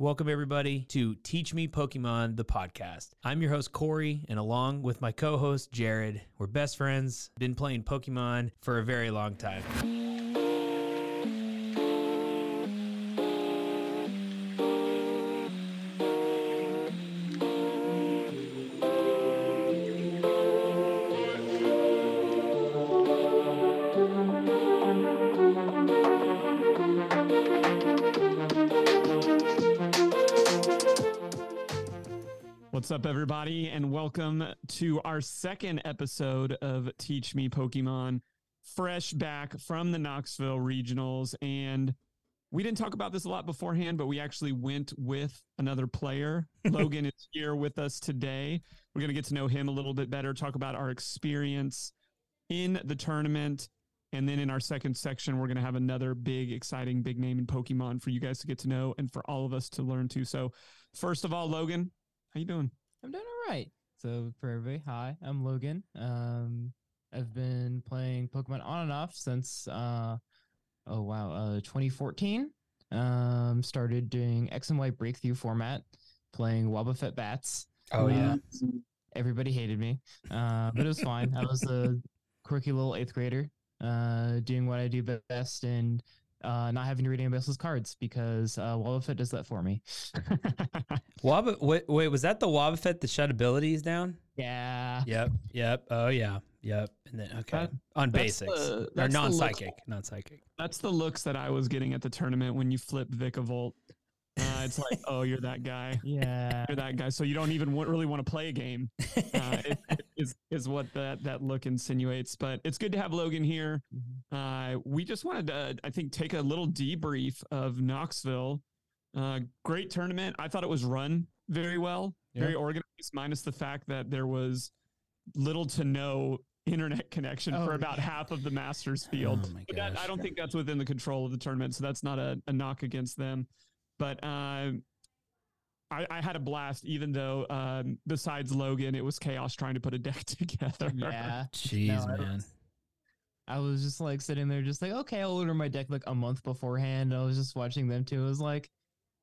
Welcome, everybody, to Teach Me Pokemon, the podcast. I'm your host, Cory, and along with my co host, Jared, we're best friends, been playing Pokemon for a very long time. Up, everybody, and welcome to our second episode of Teach Me Pokemon. Fresh back from the Knoxville regionals. And we didn't talk about this a lot beforehand, but we actually went with another player. Logan is here with us today. We're going to get to know him a little bit better, talk about our experience in the tournament. And then in our second section, we're going to have another big, exciting, big name in Pokemon for you guys to get to know and for all of us to learn too. So, first of all, Logan, how you doing? I'm doing all right. So for everybody, hi, I'm Logan. Um, I've been playing Pokemon on and off since uh, oh wow, uh, 2014. Um, started doing X and Y breakthrough format, playing Wobbuffet bats. Oh, yeah. Um, everybody hated me, uh, but it was fine. I was a quirky little eighth grader, uh, doing what I do best and uh, not having to read anybody else's cards because uh, Wobbuffet does that for me. Wab- wait, wait, was that the Wobbuffet that shut abilities down? yeah. Yep, yep. Oh, yeah, yep. And then, okay. That- On basics. the- or non psychic, Non psychic. That's the looks that I was getting at the tournament when you flip Vikavolt. Uh, it's like, oh, you're that guy. Yeah. You're that guy. So you don't even wa- really want to play a game. Uh, it- it is is what that that look insinuates. But it's good to have Logan here. Uh, we just wanted to, I think, take a little debrief of Knoxville. Uh, great tournament. I thought it was run very well, very organized, minus the fact that there was little to no internet connection Oh, for about yeah. half of the Masters field. Oh, that, I don't think that's within the control of the tournament, so that's not a, a knock against them. But uh, I, I had a blast, even though um, besides Logan, it was chaos trying to put a deck together. Yeah. Jeez, No, man. I was just like sitting there, just like, okay, I'll order my deck like a month beforehand. I was just watching them too. It was like,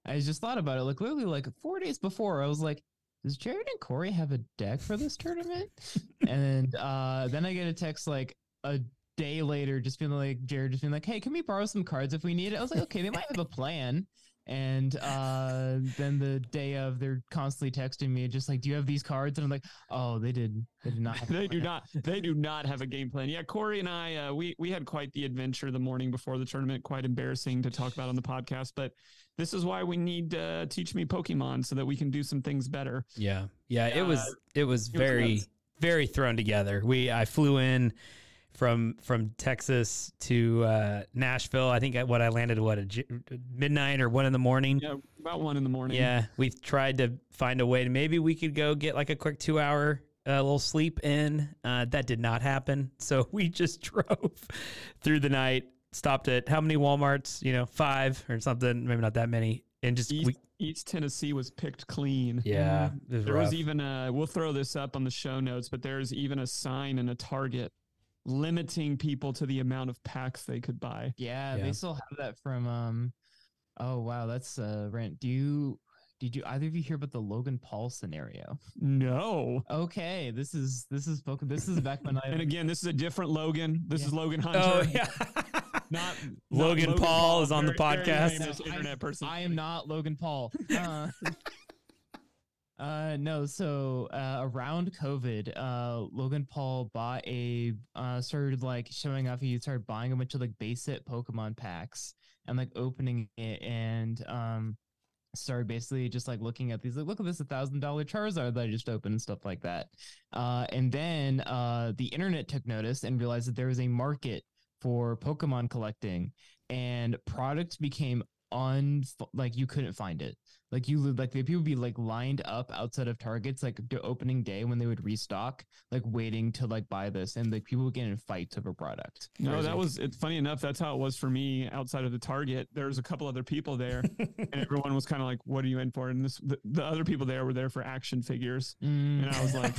I just thought about it, like literally like four days before. I was like, does Jared and Cory have a deck for this tournament? and uh, then I get a text like a day later, just being like, Jared just being like, hey, can we borrow some cards if we need it? I was like, okay, they might have a plan. And uh, then the day of, they're constantly texting me, just like, "Do you have these cards?" And I'm like, "Oh, they did. They did not. Have they do not. They do not have a game plan. Yeah, Cory and I, uh, we we had quite the adventure the morning before the tournament. Quite embarrassing to talk about on the podcast, but this is why we need uh, teach me Pokemon so that we can do some things better. Yeah, yeah. It was Uh, it was was very nuts. very thrown together. We I flew in from from Texas to uh, Nashville. I think what I landed what a j- midnight or one in the morning. Yeah, about one in the morning. Yeah, we tried to find a way to maybe we could go get like a quick two hour uh, little sleep in. Uh, that did not happen. So we just drove through the night, stopped at how many Walmarts? You know, five or something, maybe not that many, and just East, we, East Tennessee was picked clean. yeah, was There rough. was even a, we'll throw this up on the show notes, but there's even a sign and a target limiting people to the amount of packs they could buy. Yeah, Yeah. they still have that from um oh wow, that's uh rent. Do you did you either of you hear about the Logan Paul scenario? No. Okay, this is this is spoken this is back when I And again, this is a different Logan. This Yeah. is Logan Hunter. oh yeah. Not, not Logan Paul is on the very- very podcast. No, internet I'm- person. I am not Logan Paul. Uh, Uh, no. So uh, around COVID, uh, Logan Paul bought a uh, started like showing off. He started buying a bunch of like basic Pokemon packs and like opening it and um started basically just like looking at these like look at this a thousand dollar charizard that i just opened and stuff like that uh and then uh the internet took notice and realized that there was a market for pokemon collecting and product became on like you couldn't find it like you like the people would be like lined up outside of targets like the opening day when they would restock like waiting to like buy this and like people would get in fights over product No, Crazy. that was it's funny enough. That's how it was for me outside of the Target. There was a couple other people there, and everyone was kind of like, "What are you in for?" And this, the, the other people there were there for action figures, Mm. and I was like,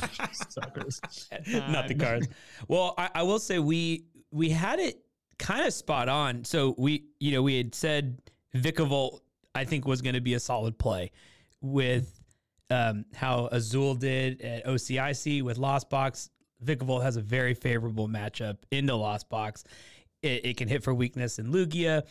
"Suckers." not the Uh, cards. Well, I, I will say we we had it kind of spot on. So we you know we had said Vikavolt I think was going to be a solid play with um, how Azul did at OCIC with Lost Box. Vikavolt has a very favorable matchup into Lost Box. It, it can hit for weakness in Lugia,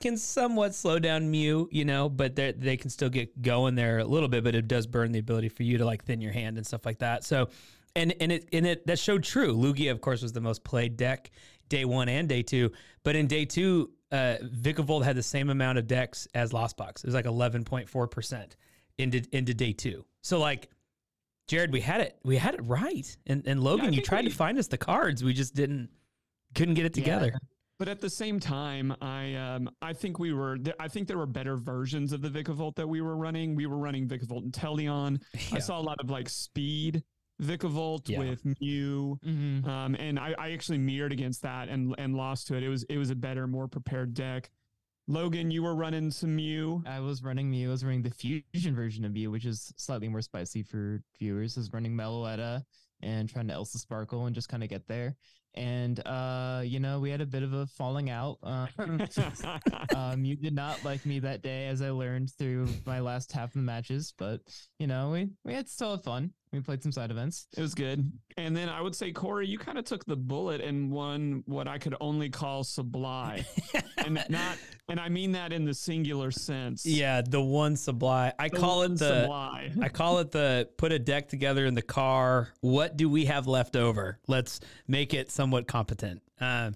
can somewhat slow down Mew, you know, but they can still get going there a little bit. But it does burn the ability for you to like thin your hand and stuff like that. So, and and it and it that showed true. Lugia, of course, was the most played deck day one and day two, but in day two, uh, Vikavolt had the same amount of decks as Lost Box. It was like eleven point four percent into into day two. So like. Jared, we had it. We had it right, and and Logan, you tried we- to find us the cards. We just didn't, couldn't get it Yeah. together. But at the same time, I um I think we were th- I think there were better versions of the Vikavolt that we were running. We were running Vikavolt and Inteleon. Yeah. I saw a lot of like speed Vikavolt Yeah. with Mew. Mhm. Um, and I, I actually mirrored against that and and lost to it. It was it was a better, more prepared deck. Logan, you were running some Mew. I was running Mew. I was running the fusion version of Mew, which is slightly more spicy for viewers. I was running Meloetta and trying to Elesa's Sparkle and just kind of get there. And uh, you know, we had a bit of a falling out. Uh, um, you did not like me that day, as I learned through my last half of the matches. But you know, we we had still had fun. We played some side events. It was good. And then I would say, Cory, you kind of took the bullet and won what I could only call Sublime. and not and I mean that in the singular sense. Yeah, the one supply. I The call it the Sublime. I call it the put a deck together in the car. What do we have left over? Let's make it somewhat competent. Uh,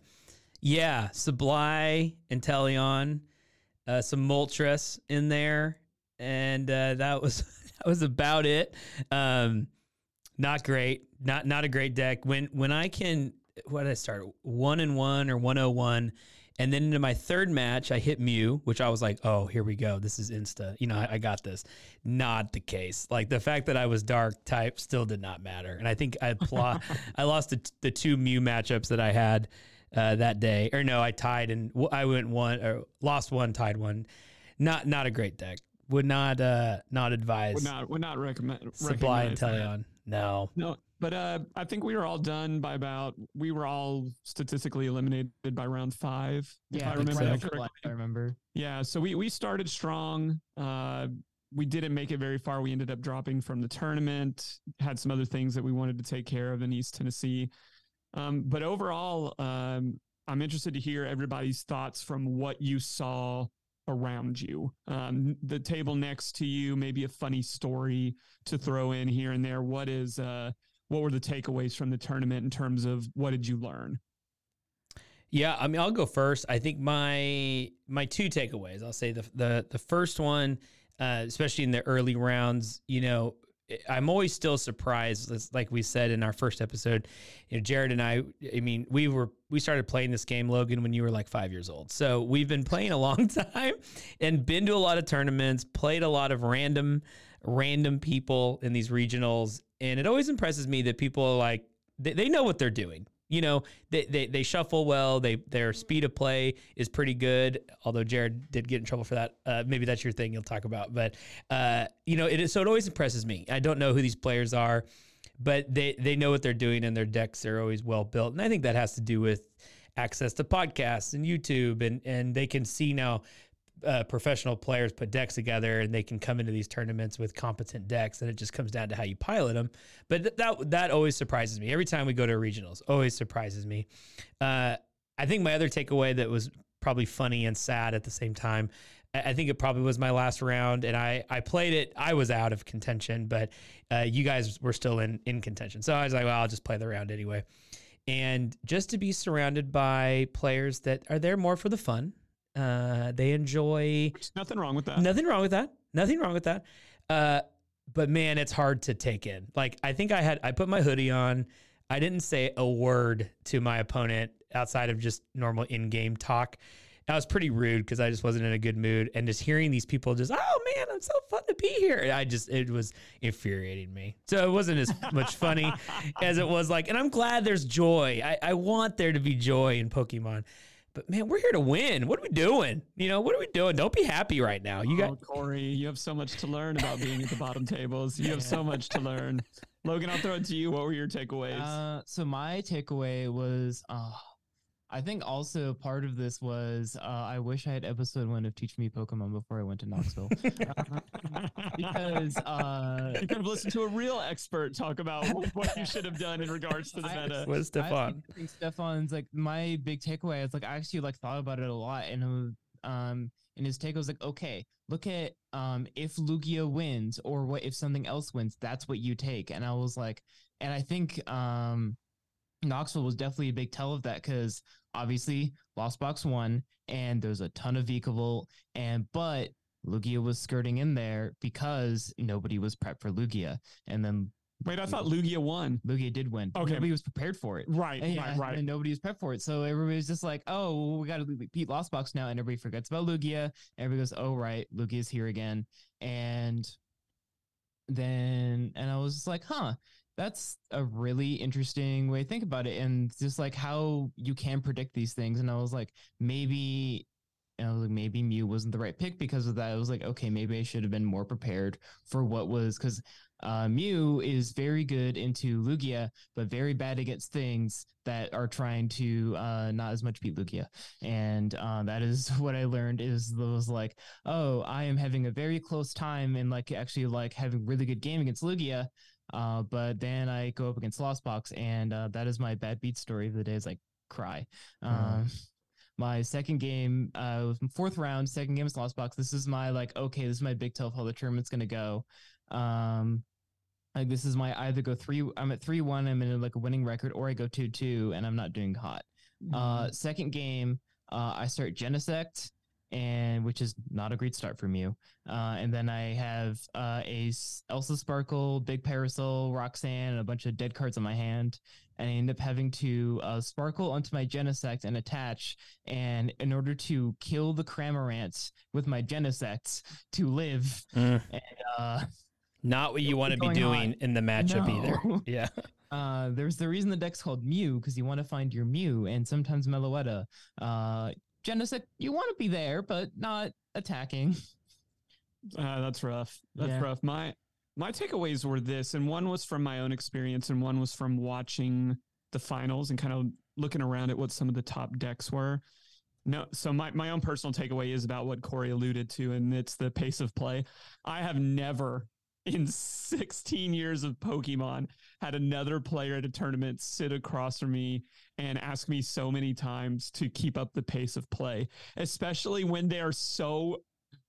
yeah, Sublime, Inteleon, uh, some Moltres in there, and uh, that was that was about it. Um, not great. Not not a great deck. When when I can, what did I start? One and one or one oh one. And then into my third match, I hit Mew, which I was like, oh, here we go. This is insta. You know, I, I got this. Not the case. Like the fact that I was dark type still did not matter. And I think I pl- I lost the, the two Mew matchups that I had uh, that day. Or no, I tied and w- I went one or lost one, tied one. Not not a great deck. Would not uh not advise would not would not recommend Supply and recognize that. No. No, but uh, I think we were all done by about. We were all statistically eliminated by round five, if I remember right that after correctly. I remember. Yeah, so we we started strong. Uh, we didn't make it very far. We ended up dropping from the tournament. Had some other things that we wanted to take care of in East Tennessee. Um, but overall, um, I'm interested to hear everybody's thoughts from what you saw around you. Um, the table next to you, maybe a funny story to throw in here and there. What is uh, what were the takeaways from the tournament in terms of what did you learn? Yeah, I mean, I'll go first. I think my my two takeaways. I'll say the the the first one, uh, especially in the early rounds. You know, I'm always still surprised. Like we said in our first episode, you know, Jared and I. I mean, we were we started playing this game, Logan, when you were like five years old. So we've been playing a long time and been to a lot of tournaments, played a lot of random random people in these regionals, and it always impresses me that people are like they, they know what they're doing. You know, they, they they shuffle well. They their speed of play is pretty good. Although Jared did get in trouble for that. Uh, maybe that's your thing. You'll talk about. But uh, you know, it is so it always impresses me. I don't know who these players are, but they they know what they're doing, and their decks are always well built. And I think that has to do with access to podcasts and YouTube, and and they can see now uh, professional players put decks together and they can come into these tournaments with competent decks and it just comes down to how you pilot them but th- that that always surprises me every time we go to regionals always surprises me uh, i think my other takeaway that was probably funny and sad at the same time I, think it probably was my last round, and I I played it. I was out of contention, but uh, you guys were still in in contention. So I was like, well, I'll just play the round anyway. And just to be surrounded by players that are there more for the fun, uh, they enjoy. There's nothing wrong with that. Nothing wrong with that. Nothing wrong with that. Uh, but man, it's hard to take in. Like I think I had I put my hoodie on. I didn't say a word to my opponent outside of just normal in-game talk. I was pretty rude because I just wasn't in a good mood, and just hearing these people just, oh man, I'm so fun to be here. I just it was infuriating me. So it wasn't as much funny as it was like, and I'm glad there's joy. I, I want there to be joy in Pokemon. But man, we're here to win. What are we doing? You know, what are we doing? Don't be happy right now. You got oh, Cory. You have so much to learn about being at the bottom tables. You have so much to learn. Logan, I'll throw it to you. What were your takeaways? Uh, so my takeaway was, uh, I think also part of this was uh, I wish I had episode one of Teach Me Pokemon before I went to Knoxville because uh, you could have listened to a real expert talk about what you should have done in regards to the meta. Was Stefan? I think Stefan's like my big takeaway. is like I actually like thought about it a lot, and um, and his take was like, okay, look at um if Lugia wins or what if something else wins, that's what you take. And I was like, and I think um Knoxville was definitely a big tell of that because obviously Lost Box won, and there's a ton of Vikavolt, and but Lugia was skirting in there because nobody was prepped for Lugia, and then Wait, I thought Lugia won. Lugia did win. Okay. Nobody was prepared for it. Right, And, right, right. And nobody was prepped for it. So everybody's just like, oh, we got to beat Lost Box now. And everybody forgets about Lugia. Everybody goes, oh, right, Lugia's here again. And then, and I was just like, huh, that's a really interesting way to think about it. And just like how you can predict these things. And I was like, maybe and I was like, maybe Mew wasn't the right pick because of that. I was like, okay, maybe I should have been more prepared for what was because uh, Mew is very good into Lugia, but very bad against things that are trying to uh, not as much beat Lugia. And uh, that is what I learned is was like, oh, I am having a very close time and like actually like having really good game against Lugia. Uh, but then I go up against Lost Box, and uh, that is my bad beat story of the day. Is like cry. Um, my second game uh fourth round second game is lost box this is my like okay this is my big tell of how the tournament's gonna go um like this is my either go three i'm at three one i'm in like a winning record or i go two two and i'm not doing hot uh second game uh i start genesect and which is not a great start from you uh and then i have uh a Elesa's Sparkle big parasol roxanne and a bunch of dead cards on my hand and I end up having to uh, sparkle onto my Genesect and attach. And in order to kill the Cramorants with my Genesects to live, Mm. and, uh, Not what you want to be going on? doing in the matchup No. either. Yeah. uh, there's the reason the deck's called Mew because you want to find your Mew and sometimes Meloetta. Uh, Genesect, you want to be there, but not attacking. Uh, that's rough. That's Yeah. rough. My my takeaways were this, and one was from my own experience, and one was from watching the finals and kind of looking around at what some of the top decks were. No, so my, my own personal takeaway is about what Cory alluded to, and it's the pace of play. I have never in 16 years of Pokemon had another player at a tournament sit across from me and ask me so many times to keep up the pace of play, especially when they are so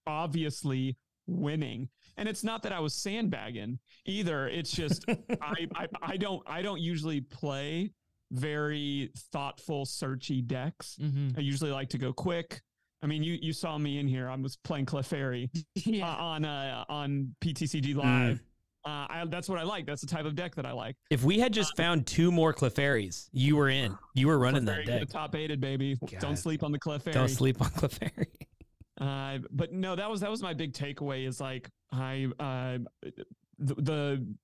obviously winning. And it's not that I was sandbagging either. It's just I, I I don't I don't usually play very thoughtful, searchy decks. Mm-hmm. I usually like to go quick. I mean, you you saw me in here. I was playing Clefairy uh, on uh, on PTCG Live. Uh, I, that's what I like. That's the type of deck that I like. If we had just found two more Clefairies, you were in. You were running that Clefairy, the deck. top aided baby. God. Don't sleep on the Clefairy. Don't sleep on Clefairy. Uh, but no, that was that was my big takeaway. Is like I uh, the, the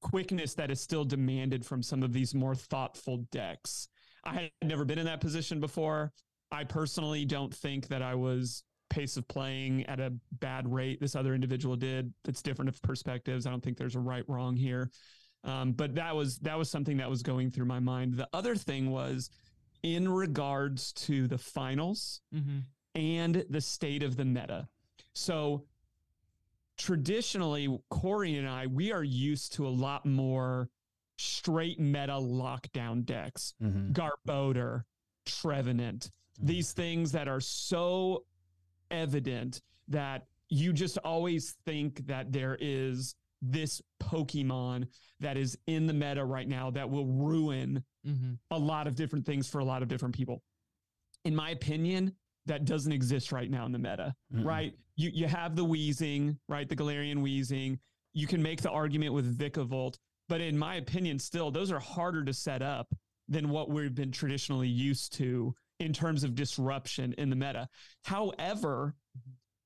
quickness that is still demanded from some of these more thoughtful decks. I had never been in that position before. I personally don't think that I was pace of playing at a bad rate. This other individual did. It's different of perspectives. I don't think there's a right wrong here. Um, but that was that was something that was going through my mind. The other thing was in regards to the finals Mm-hmm. and the state of the meta. So traditionally, Cory and I, we are used to a lot more straight meta lockdown decks. Mhm. Garbodor, Trevenant, these things that are so evident that you just always think that there is this Pokemon that is in the meta right now that will ruin Mm-hmm. a lot of different things for a lot of different people. In my opinion, that doesn't exist right now in the meta, Mm-mm. right? You you have the wheezing, right? The Galarian wheezing. You can make the argument with Vikavolt, but in my opinion, still those are harder to set up than what we've been traditionally used to in terms of disruption in the meta. However,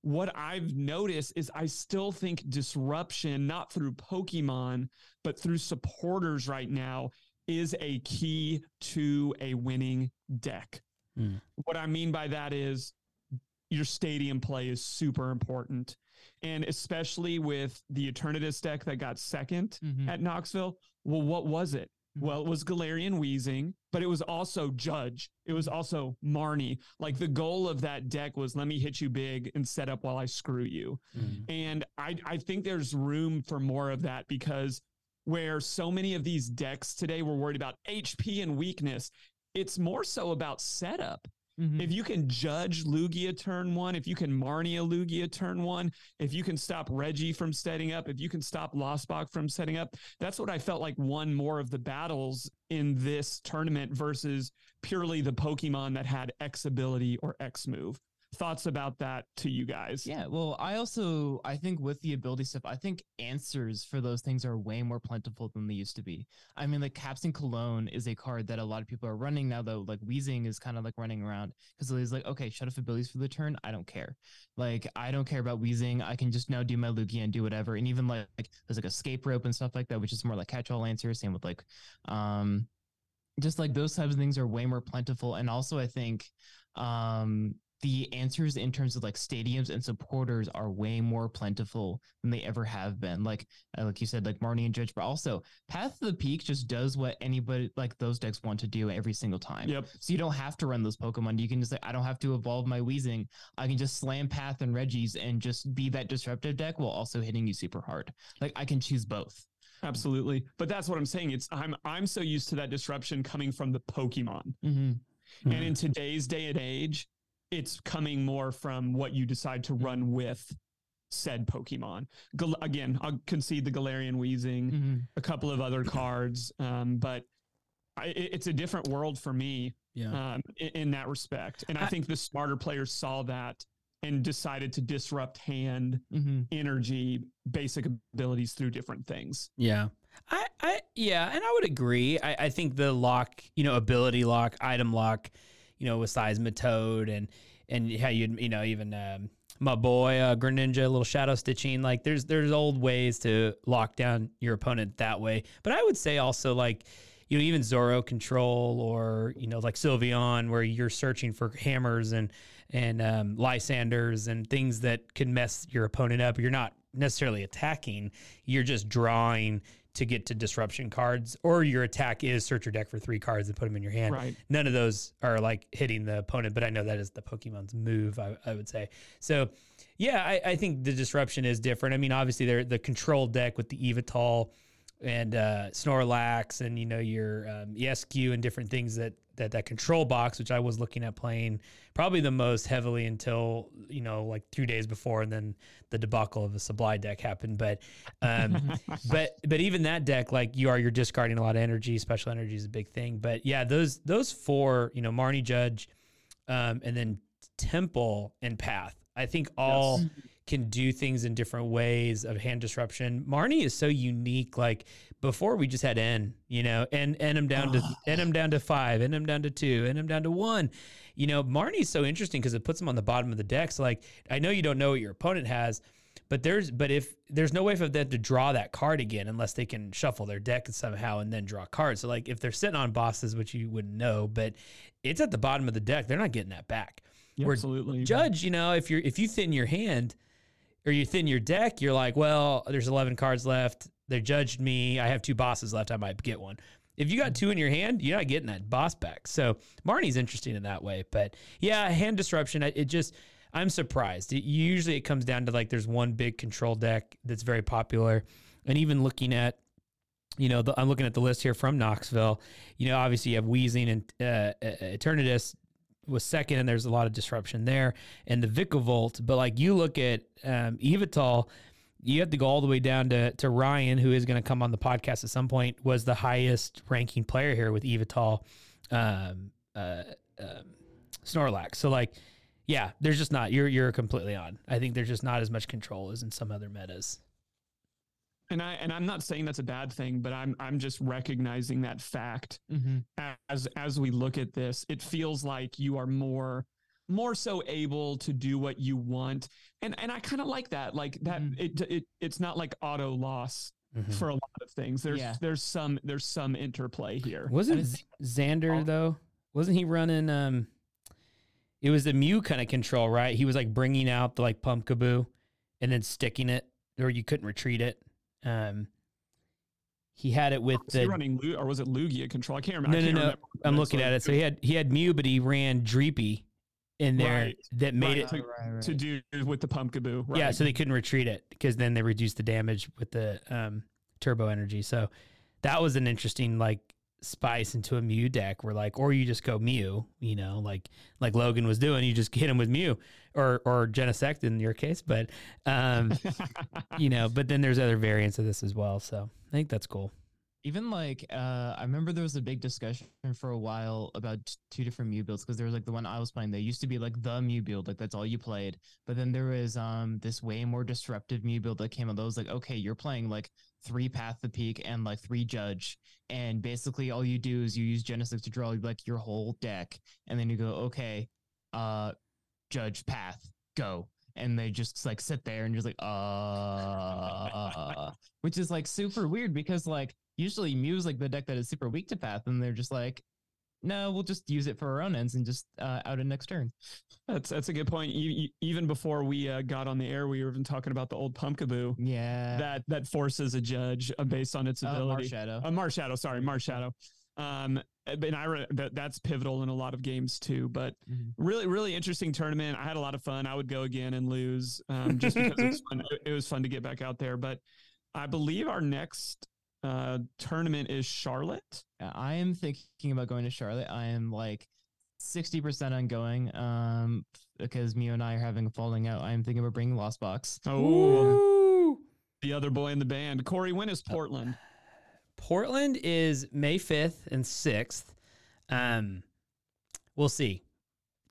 what I've noticed is I still think disruption, not through Pokemon, but through supporters right now, is a key to a winning deck. Mm. What I mean by that is your stadium play is super important. And especially with the Eternatus deck that got 2nd Mhm. at Knoxville, well, what was it? Mhm. Well, it was Galarian Wheezing, but it was also Judge. It was also Marnie. Like the goal of that deck was let me hit you big and set up while I screw you. Mm. And I, I think there's room for more of that because where so many of these decks today were worried about HP and weakness, it's more so about setup. Mhm. If you can judge Lugia turn one, if you can Marnia Lugia turn one, if you can stop Reggie from setting up, if you can stop Lost Box from setting up, that's what I felt like won more of the battles in this tournament versus purely the Pokemon that had X ability or X move. Thoughts about that to you guys? Yeah, well, I also I think with the ability stuff, I think answers for those things are way more plentiful than they used to be. I mean, like Canceling Cologne is a card that a lot of people are running now, though. Like Wheezing is kind of like running around because he's like, okay, shut off abilities for the turn. I don't care. Like I don't care about Wheezing. I can just now do my Lugia and do whatever. And even like, like there's like a escape rope and stuff like that, which is more like catch all answers. Same with like, um, just like those types of things are way more plentiful. And also, I think, um the answers in terms of like stadiums and supporters are way more plentiful than they ever have been. Like, uh, like you said, like Marnie and Judge, but also Path to the Peak just does what anybody like those decks want to do every single time. Yep. So you don't have to run those Pokemon. You can just like, I don't have to evolve my Wheezing. I can just slam Path and Reggie's and just be that disruptive deck while also hitting you super hard. Like I can choose both. Absolutely. But that's what I'm saying. It's I'm I'm so used to that disruption coming from the Pokemon. Mm-hmm. And in today's day and age, it's coming more from what you decide to run with said Pokemon. Gal- again, I'll concede the Galarian Wheezing, Mm-hmm. a couple of other cards, um, but I, it's a different world for me Yeah. um, in, in that respect. And I, I- think the smarter players saw that and decided to disrupt hand, Mm-hmm. energy, basic abilities through different things. Yeah. I, I yeah, and I would agree. I, I think the lock, you know, ability lock, item lock, you know, with Seismitoad and and how you you know even um, my boy uh, Greninja, little shadow stitching. Like there's there's old ways to lock down your opponent that way. But I would say also like you know even Zoro control or you know like Sylveon where you're searching for hammers and and um, Lysandres and things that can mess your opponent up. You're not necessarily attacking. You're just drawing to get to disruption cards, or your attack is search your deck for three cards and put them in your hand. Right. None of those are like hitting the opponent, but I know that is the Pokemon's move. I, I would say so. Yeah, I, I think the disruption is different. I mean, obviously, they're the control deck with the Evital and uh, Snorlax, and you know your um, Eiscue and different things that that that control box, which I was looking at playing probably the most heavily until you know like two days before, and then the debacle of the Sublime deck happened. But um, but but even that deck, like you are, you're discarding a lot of energy. Special energy is a big thing. But yeah, those those four, you know, Marnie Judge, um, and then Temple and Path, I think all can do things in different ways of hand disruption. Marnie is so unique. Like before, we just had N, you know, and N him down to ah. N him down to five, N him down to two, N him down to one. You know, Marnie is so interesting because it puts him on the bottom of the deck. So like, I know you don't know what your opponent has, but there's but if there's no way for them to draw that card again unless they can shuffle their deck somehow and then draw cards. So like if they're sitting on bosses, which you wouldn't know, but it's at the bottom of the deck, they're not getting that back. Where Absolutely. Judge, you know, if you're if you thin your hand or you thin your deck, you're like, well, there's 11 cards left. They judged me. I have two bosses left. I might get one. If you got two in your hand, you're not getting that boss back. So Marnie's interesting in that way. But yeah, hand disruption. It just I'm surprised. It, usually it comes down to like there's one big control deck that's very popular, and even looking at you know, the, I'm looking at the list here from Knoxville. You know, obviously you have Wheezing and uh, uh, Eternatus was second, and there's a lot of disruption there, and the Vikavolt. But like you look at um, Evital, you have to go all the way down to to Ryan, who is going to come on the podcast at some point, was the highest ranking player here with Evital, um, uh, um, Snorlax. So like, yeah, there's just not. You're you're completely on. I think there's just not as much control as in some other metas. And I and I'm not saying that's a bad thing, but I'm I'm just recognizing that fact Mm-hmm. as as we look at this. It feels like you are more more so able to do what you want, and and I kind of like that. Like that, Mhm. it it it's not like auto loss Mhm. for a lot of things. There's Yeah. there's some there's some interplay here. Wasn't I Z- think- Xander Oh. though? Wasn't he running? Um, it was the Mew kind of control, right? He was like bringing out the like Pumpkaboo, and then sticking it, or you couldn't retreat it. Um, he had it with Was he the. running Lu- or was it Lugia control? I can't remember. No, I no, no. remember I'm looking like at it. So he had he had Mew, but he ran Dreepy in there Right. that made Right. it. to- to do with the Pumpkaboo. Right. Yeah, so they couldn't retreat it because then they reduced the damage with the um, turbo energy. So that was an interesting like spice into a Mew deck where like, or you just go Mew, you know, like like Logan was doing, you just hit him with Mew or or Genesect in your case, but um, you know, but then there's other variants of this as well. So I think that's cool. Even like uh, I remember there was a big discussion for a while about two different Mew builds because there was like the one I was playing. They used to be like the Mew build, like that's all you played. But then there was um this way more disruptive Mew build that came out. That was like, okay, you're playing like three Path the Peak and like three Judge, and basically all you do is you use Genesis to draw like your whole deck, and then you go, okay, uh, Judge Path, go. And they just like sit there and just like, uh, which is like super weird because like usually Mew's like the deck that is super weak to path, and they're just like, no, we'll just use it for our own ends and just uh, out it next turn. That's that's a good point. E- e- even before we uh, got on the air, we were even talking about the old Pumpkaboo Yeah. that that forces a judge uh, based on its uh, ability. Marshadow. Uh, Marshadow, sorry, Marshadow. Um, and I re- that, that's pivotal in a lot of games too. But Mhm. really, really interesting tournament. I had a lot of fun. I would go again and lose um, just because it's fun. It, it was fun to get back out there. But I believe our next uh, tournament is Charlotte. I am thinking about going to Charlotte. I am like 60% on going um, because Mew and I are having a falling out. I am thinking about bringing Lost Box. Oh, the other boy in the band, Cory. When is Portland? Portland is May 5th and 6th. Um, we'll see.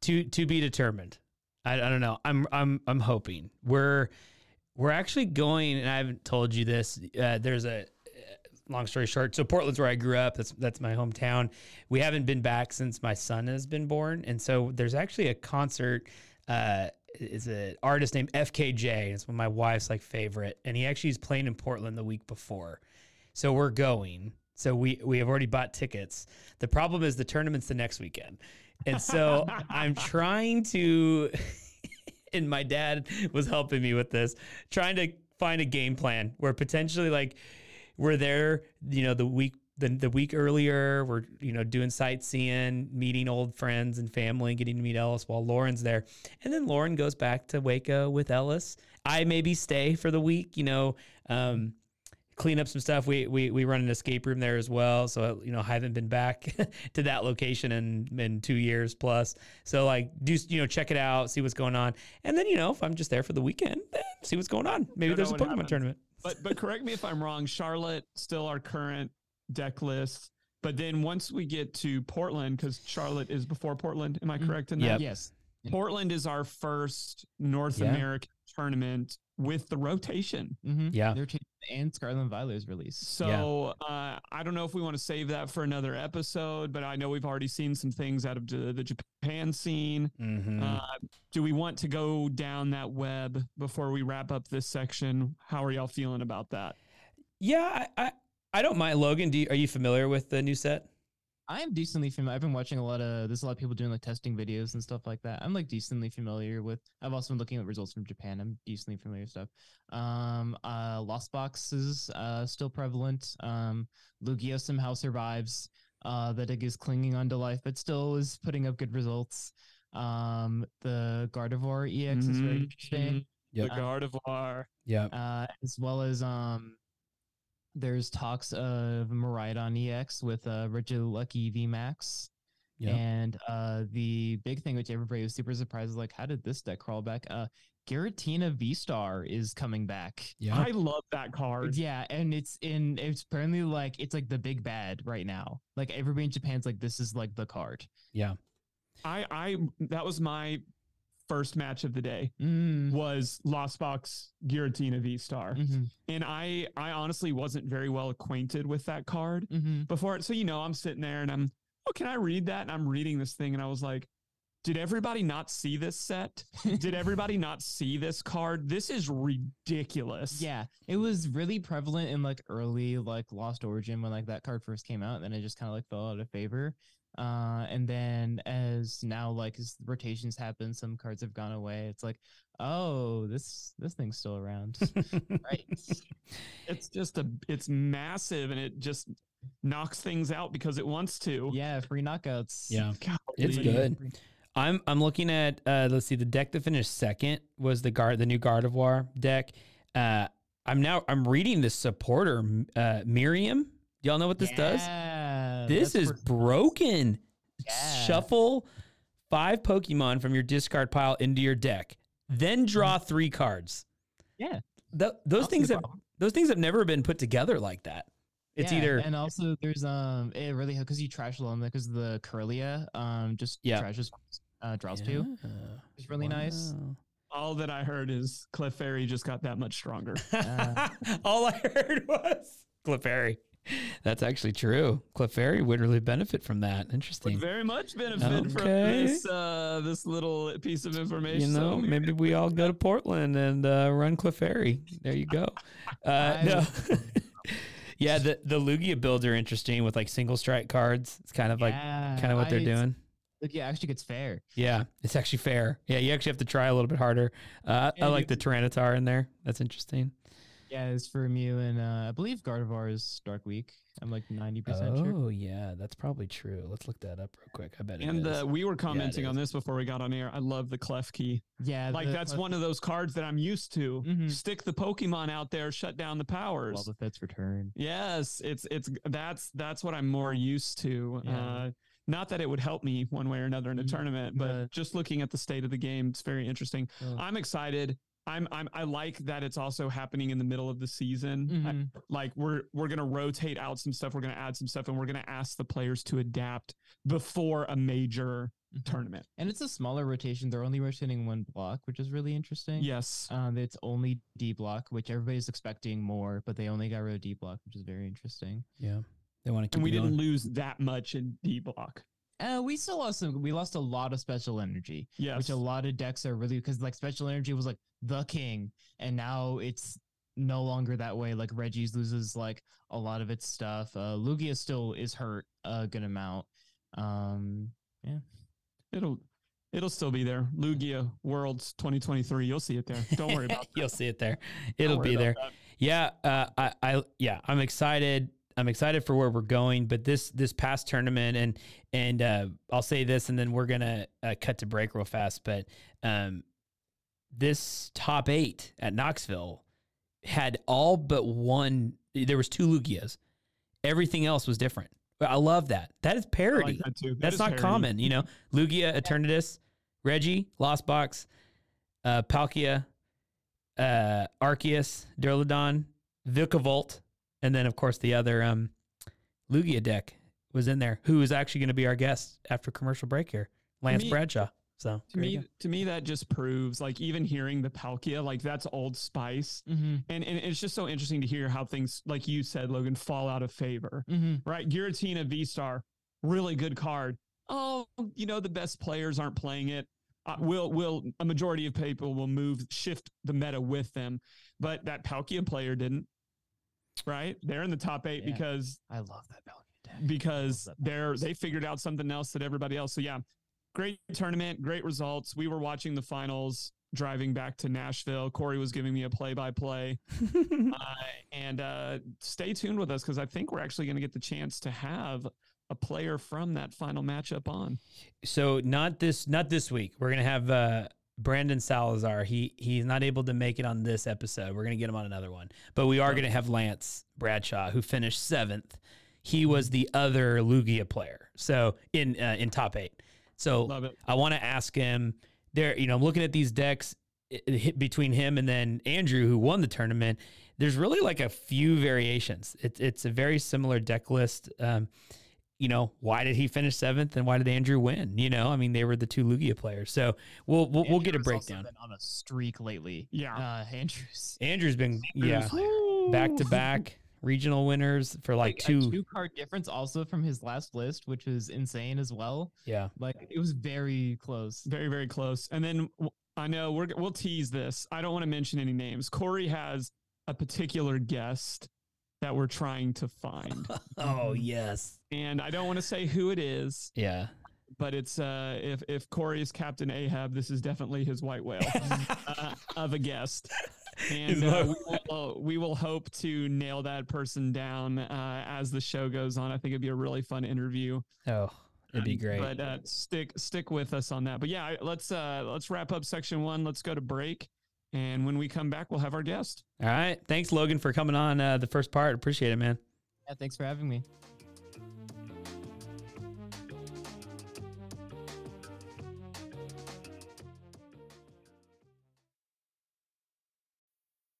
To to be determined. I, I don't know. I'm I'm I'm hoping we're we're actually going, and I haven't told you this. Uh, there's a long story short. So Portland's where I grew up. That's that's my hometown. We haven't been back since my son has been born, and so there's actually a concert. Uh, is an artist named FKJ. It's one of my wife's like favorite, and he actually is playing in Portland the week before. So we're going. So we we have already bought tickets. The problem is the tournament's the next weekend. And so I'm trying to and my dad was helping me with this, trying to find a game plan where potentially like we're there, you know, the week the, the week earlier, we're you know doing sightseeing, meeting old friends and family, getting to meet Ellis while Lauren's there, and then Lauren goes back to Waco with Ellis. I maybe stay for the week, you know, um, clean up some stuff. We we we run an escape room there as well, so you know I haven't been back to that location in in two years plus. So like do you know check it out, see what's going on, and then you know if I'm just there for the weekend, then see what's going on. Maybe there's a Pokemon tournament. But but correct me if I'm wrong. Charlotte still our current deck list, but then once we get to Portland, because Charlotte is before Portland, am I Mhm. correct in Yep. that? Yes. Portland is our first North Yeah. American tournament with the rotation. Mm-hmm. Yeah. They're changing and Scarlet and Violet's release. So uh, I don't know if we want to save that for another episode, but I know we've already seen some things out of the, the Japan scene. Mm-hmm. Uh, do we want to go down that web before we wrap up this section? How are y'all feeling about that? yeah, I, I I don't mind Logan. Do you, are you familiar with the new set? I am decently familiar. I've been watching a lot of. There's a lot of people doing like testing videos and stuff like that. I'm like decently familiar with. I've also been looking at results from Japan. I'm decently familiar with stuff. Um, uh, Lost Box is uh still prevalent. Um, Lugia somehow survives. Uh, the deck is clinging on to life, but still is putting up good results. Um, the Gardevoir EX is very Mhm. interesting. Yep. The Gardevoir. Yeah. uh, as well as um, there's talks of Miraidon EX with uh, Lucky VMAX, Yeah. And uh, the big thing, which everybody was super surprised, is like, how did this deck crawl back? Uh, Giratina V Star is coming back. Yeah. I love that card. Yeah, and it's in. It's apparently like it's like the big bad right now. Like everybody in Japan's like, this is like the card. yeah. I I that was my first match of the day Mm. was Lost Box Giratina V Star. Mhm, And I I honestly wasn't very well acquainted with that card mhm. before. So you know, I'm sitting there and I'm, oh, can I read that? And I'm reading this thing and I was like, did everybody not see this set? did everybody not see this card? This is ridiculous. Yeah, it was really prevalent in like early like Lost Origin when like that card first came out, and then it just kind of like fell out of favor. Uh, and then as now like as rotations happen, some cards have gone away. It's like, oh, this this thing's still around, right? It's just a it's massive and it just knocks things out because it wants to. Yeah, free knockouts. Yeah. Golly. It's good. I'm I'm looking at uh let's see the deck that finished second was the guard the new Gardevoir deck. Uh I'm now I'm reading the supporter uh Miriam. Do y'all know what this does? Yeah, This is broken. Yeah. Shuffle five Pokemon from your discard pile into your deck. Then draw three cards. Yeah. Th- those I'll things have problem. those things have never been put together like that. It's Yeah, either and also there's um it really because you trash alone because the Kirlia um just Yeah. trashes uh draws two. Yeah. It's really nice. All that I heard is Clefairy just got that much stronger. Uh, All I heard was Clefairy. That's actually true. Clefairy would really benefit from that. Would Interesting. very much benefit from this uh this little piece of information. You know, So maybe we all go to Portland and uh, run Clefairy. There you go. Uh, no. yeah, the the Lugia builds are interesting with like single strike cards. It's kind of like kind of what they're doing. Look, yeah, actually gets fair. Yeah, it's actually fair. Yeah, you actually have to try a little bit harder. Uh, I like the Tyranitar in there. That's interesting. Yeah, it's for Mew and uh, I believe Gardevoir is Dark Week. I'm like 90% sure. Oh yeah, that's probably true. Let's look that up real quick. I bet it And is. uh, we were commenting on this before we got on air. I love the Klefki. Yeah, Like the- that's uh, one of those cards that I'm used to. Mhm. Stick the Pokemon out there, shut down the powers. Well, the Fet's return. Yes, it's it's that's that's what I'm more used to. Yeah. Uh, not that it would help me one way or another in a Mhm, tournament, but but- just looking at the state of the game, it's very interesting. Oh. I'm excited. I'm I'm I like that it's also happening in the middle of the season. I- Mhm. like we're we're gonna rotate out some stuff, we're gonna add some stuff, and we're gonna ask the players to adapt before a major Mhm. tournament. And it's a smaller rotation. They're only rotating one block, which is really interesting. Yes. Um, it's only D block, which everybody's expecting more, but they only got rid of D block, which is very interesting. yeah, they want to. And we it didn't lose that much in D block. Uh, we still lost some. We lost a lot of special energy, Yes. which a lot of decks are really because like special energy was like the king, and now it's no longer that way. Like Reggie's loses like a lot of its stuff. Uh, Lugia still is hurt a good amount. Um, yeah, It'll it'll still be there. Lugia Worlds 2023. You'll see it there. Don't worry about that. You'll see it there. It'll be there. that. Yeah, uh, I, I, yeah, I'm excited. I'm excited for where we're going. But this this past tournament, and and uh, I'll say this, and then we're gonna uh, cut to break real fast. But um, this top eight at Knoxville had all but one. There was two Lugias. Everything else was different. I love that. That is parody. like that. That That's not parody. common, you know. Lugia, Eternatus, Reggie, Lost Box, uh, Palkia, uh, Arceus, Vikavolt, and then of course the other um, Lugia deck was in there. Who is actually going to be our guest after commercial break here? Lance me- Bradshaw. So To me, to me, that just proves like even hearing the Palkia, like that's old spice, mm-hmm, and and it's just so interesting to hear how things, like you said, Logan, fall out of favor. mm-hmm. Right, Giratina V Star, really good card. Oh, you know the best players aren't playing it. Uh, will will a majority of people will move shift the meta with them, but that Palkia player didn't. Right, they're in the top eight Yeah. because I love that Palkia deck. because that they're they figured out something else that everybody else. So yeah, great tournament, great results. We were watching the finals driving back to Nashville. Cory was giving me a play by play, and uh, stay tuned with us because I think we're actually going to get the chance to have a player from that final matchup on. so not this not this week. We're gonna have uh, Brandon Salazar. He he's not able to make it on this episode. We're gonna get him on another one. But we are gonna have Lance Bradshaw, who finished seventh. He was the other Lugia player. So in uh, in top eight. So I want to ask him there. You know, I'm looking at these decks it, it hit between him and then Andrew, who won the tournament. There's really like a few variations. It's it's a very similar deck list. Um, you know, why did he finish seventh and why did Andrew win? You know, I mean, they were the two Lugia players. So we'll we'll, we'll get a breakdown. been on a streak lately. Yeah. uh, Andrews. Andrew's been yeah back to back regional winners for like a two. two card difference also from his last list, which was insane as well. Yeah. Like it was very close. Very, very close. And then I know we're we'll tease this. I don't want to mention any names. Corey has a particular guest that we're trying to find, Oh yes. and I don't want to say who it is, Yeah. but it's uh if if Corey is Captain Ahab, this is definitely his white whale uh, of a guest. And uh, we, will, we will hope to nail that person down uh, as the show goes on. I think it'd be a really fun interview. Oh, it'd be Um, great. But uh, stick stick with us on that. But yeah, let's uh, let's wrap up section one. Let's go to break, and when we come back, we'll have our guest. All right. Thanks, Logan, for coming on uh, the first part. Appreciate it, man. Yeah, thanks for having me.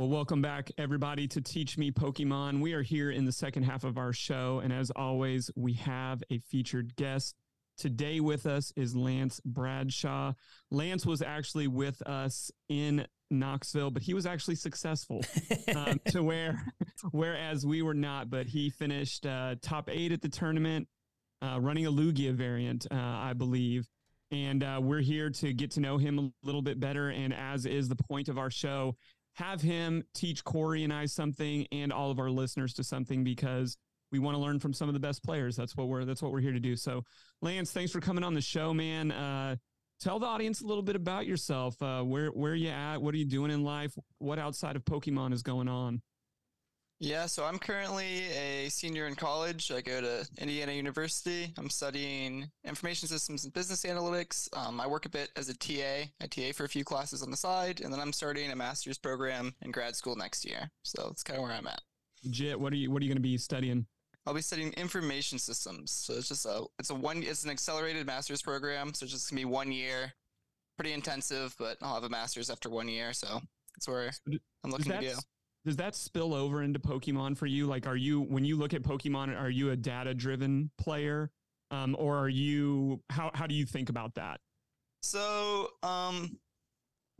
Well, welcome back, everybody, to Teach Me Pokemon. We are here in the second half of our show, and as always, we have a featured guest. Today with us is Lance Bradshaw. Lance was actually with us in Knoxville, but he was actually successful um, to where, whereas we were not. But he finished uh, top eight at the tournament, uh, running a Lugia variant, uh, I believe. And uh, we're here to get to know him a little bit better. And as is the point of our show, have him teach Corey and I something and all of our listeners to something because we want to learn from some of the best players. That's what we're that's what we're here to do. So, Lance, thanks for coming on the show, man. Uh, tell the audience a little bit about yourself. Uh, where where you at? What are you doing in life? What outside of Pokemon is going on? Yeah, so I'm currently a senior in college. I go to Indiana University. I'm studying information systems and business analytics. Um, I work a bit as a TA. I TA for a few classes on the side, and then I'm starting a master's program in grad school next year. So that's kind of where I'm at. Jit, what are you what are you going to be studying? I'll be studying information systems. So it's just a it's a one it's an accelerated master's program. So it's just gonna be one year, pretty intensive, but I'll have a master's after one year. So that's where I'm looking to go. Does that spill over into Pokemon for you? Like, are you when you look at Pokemon, are you a data driven player, um, or are you how how do you think about that? So, um,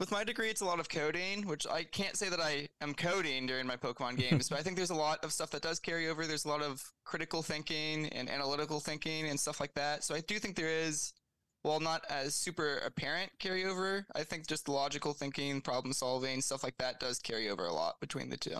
with my degree, it's a lot of coding, which I can't say that I am coding during my Pokemon games, but I think there's a lot of stuff that does carry over. There's a lot of critical thinking and analytical thinking and stuff like that. So I do think there is, while not as super apparent carryover, I think just logical thinking, problem solving, stuff like that does carry over a lot between the two.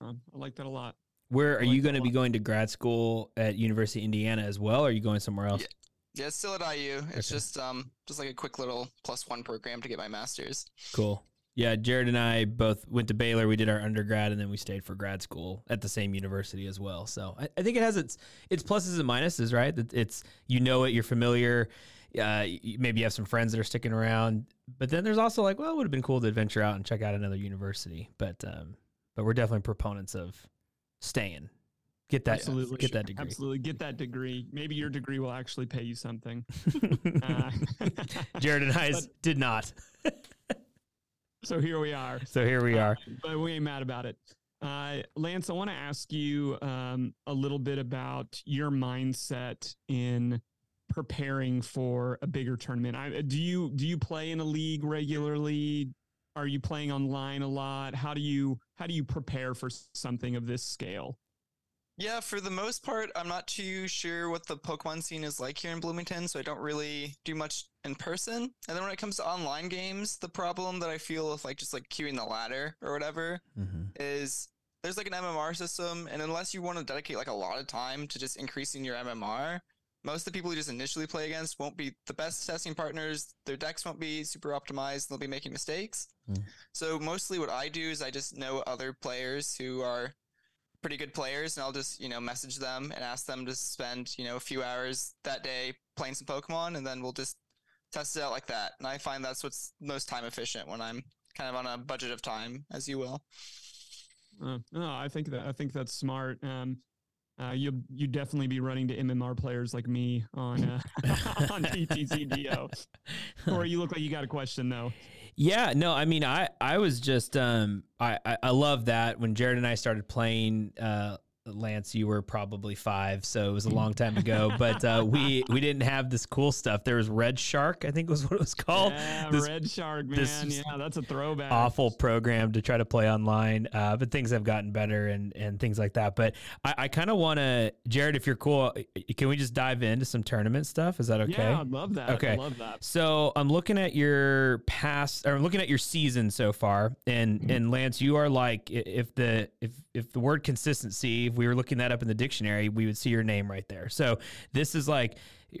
Um, I like that a lot. Where are like you going to be going to grad school at University of Indiana as well? Or are you going somewhere else? Yeah. Yeah, it's still at IU. It's Okay. just um just like a quick little plus one program to get my master's. Cool. Yeah, Jared and I both went to Baylor. We did our undergrad, and then we stayed for grad school at the same university as well. So I, I think it has its its pluses and minuses, right? It's you know it, you're familiar. Uh, maybe you have some friends that are sticking around, but then there's also like, well, it would have been cool to venture out and check out another university. But um, but we're definitely proponents of staying. Get that Absolutely, get that degree. Absolutely, get that degree. Maybe your degree will actually pay you something. Uh, Jared and I but- did not. so here we are. So here we Uh, are. but we ain't mad about it. Uh, Lance, I want to ask you um, a little bit about your mindset in preparing for a bigger tournament. I, do you do you play in a league regularly? Are you playing online a lot? How do you how do you prepare for something of this scale? Yeah, for the most part, I'm not too sure what the Pokemon scene is like here in Bloomington, so I don't really do much in person. And then when it comes to online games, the problem that I feel with like just like queuing the ladder or whatever Mm-hmm. is there's like an MMR system, and unless you want to dedicate like a lot of time to just increasing your MMR, most of the people you just initially play against won't be the best testing partners. Their decks won't be super optimized. They'll be making mistakes. Mm. So mostly what I do is I just know other players who are pretty good players, and I'll just you know message them and ask them to spend you know a few hours that day playing some Pokemon, and then we'll just test it out like that. And I find that's what's most time efficient when I'm kind of on a budget of time, as you will. Uh, no, I think that I think that's smart. Um, uh, you you definitely be running to MMR players like me on uh, on PTCGO. Or you look like you got a question though. Yeah, no, I mean, I I was just um, I I, I love that when Jared and I started playing. Uh, Lance, you were probably five, so it was a long time ago. But uh, we we didn't have this cool stuff. There was Red Shark, I think was what it was called. Yeah, This Red Shark, man. Yeah, that's a throwback. awful program to try to play online. Uh, but things have gotten better and and things like that. But I, I kind of want to, Jared, if you're cool, can we just dive into some tournament stuff? Is that okay? Yeah, I'd love that. Okay. I love that. So I'm looking at your past, or I'm looking at your season so far, and Mm-hmm. and Lance, you are like, if the if if the word consistency, if we were looking that up in the dictionary, we would see your name right there. So this is like,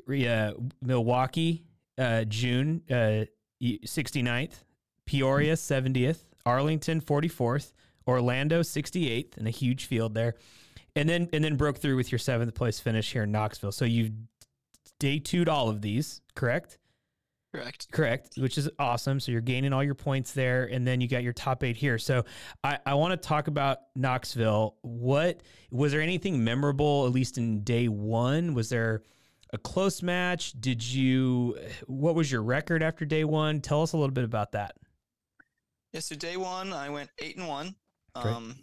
uh, Milwaukee, uh, June, uh, 69th, Peoria 70th, Arlington 44th, Orlando 68th, and a huge field there, and then and then broke through with your seventh place finish here in Knoxville. So you've day two'd all of these, correct? Correct. Correct, which is awesome. So you're gaining all your points there, and then you got your top eight here. So I, I want to talk about Knoxville. What was there anything memorable, at least in day one? Was there a close match? Did you? What was your record after day one? Tell us a little bit about that. Yeah, so day one, I went eight and one. Um,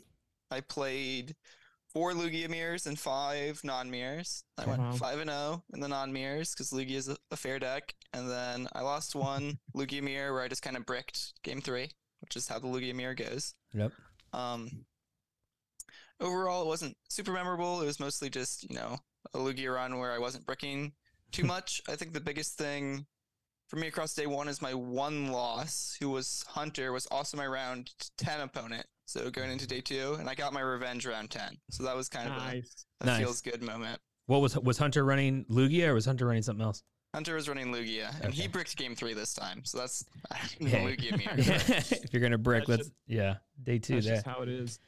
I played four Lugia mirrors and five non mirrors. I Okay. went five and zero in the non mirrors because Lugia is a, a fair deck, and then I lost one Lugia mirror where I just kind of bricked game three, which is how the Lugia mirror goes. Yep. Um, overall, it wasn't super memorable. It was mostly just you know a Lugia run where I wasn't bricking too much. I think the biggest thing for me across day one is my one loss, who was Hunter, was also my round ten opponent. So going into day two, and I got my revenge round ten. So that was kind of Nice. a, a Nice. feels good moment. What was was Hunter running Lugia or was Hunter running something else? Hunter was running Lugia, and he bricked game three this time. So that's the Hey. Lugia mirror. if you're gonna brick, That's let's yeah, day two That's there. just how it is.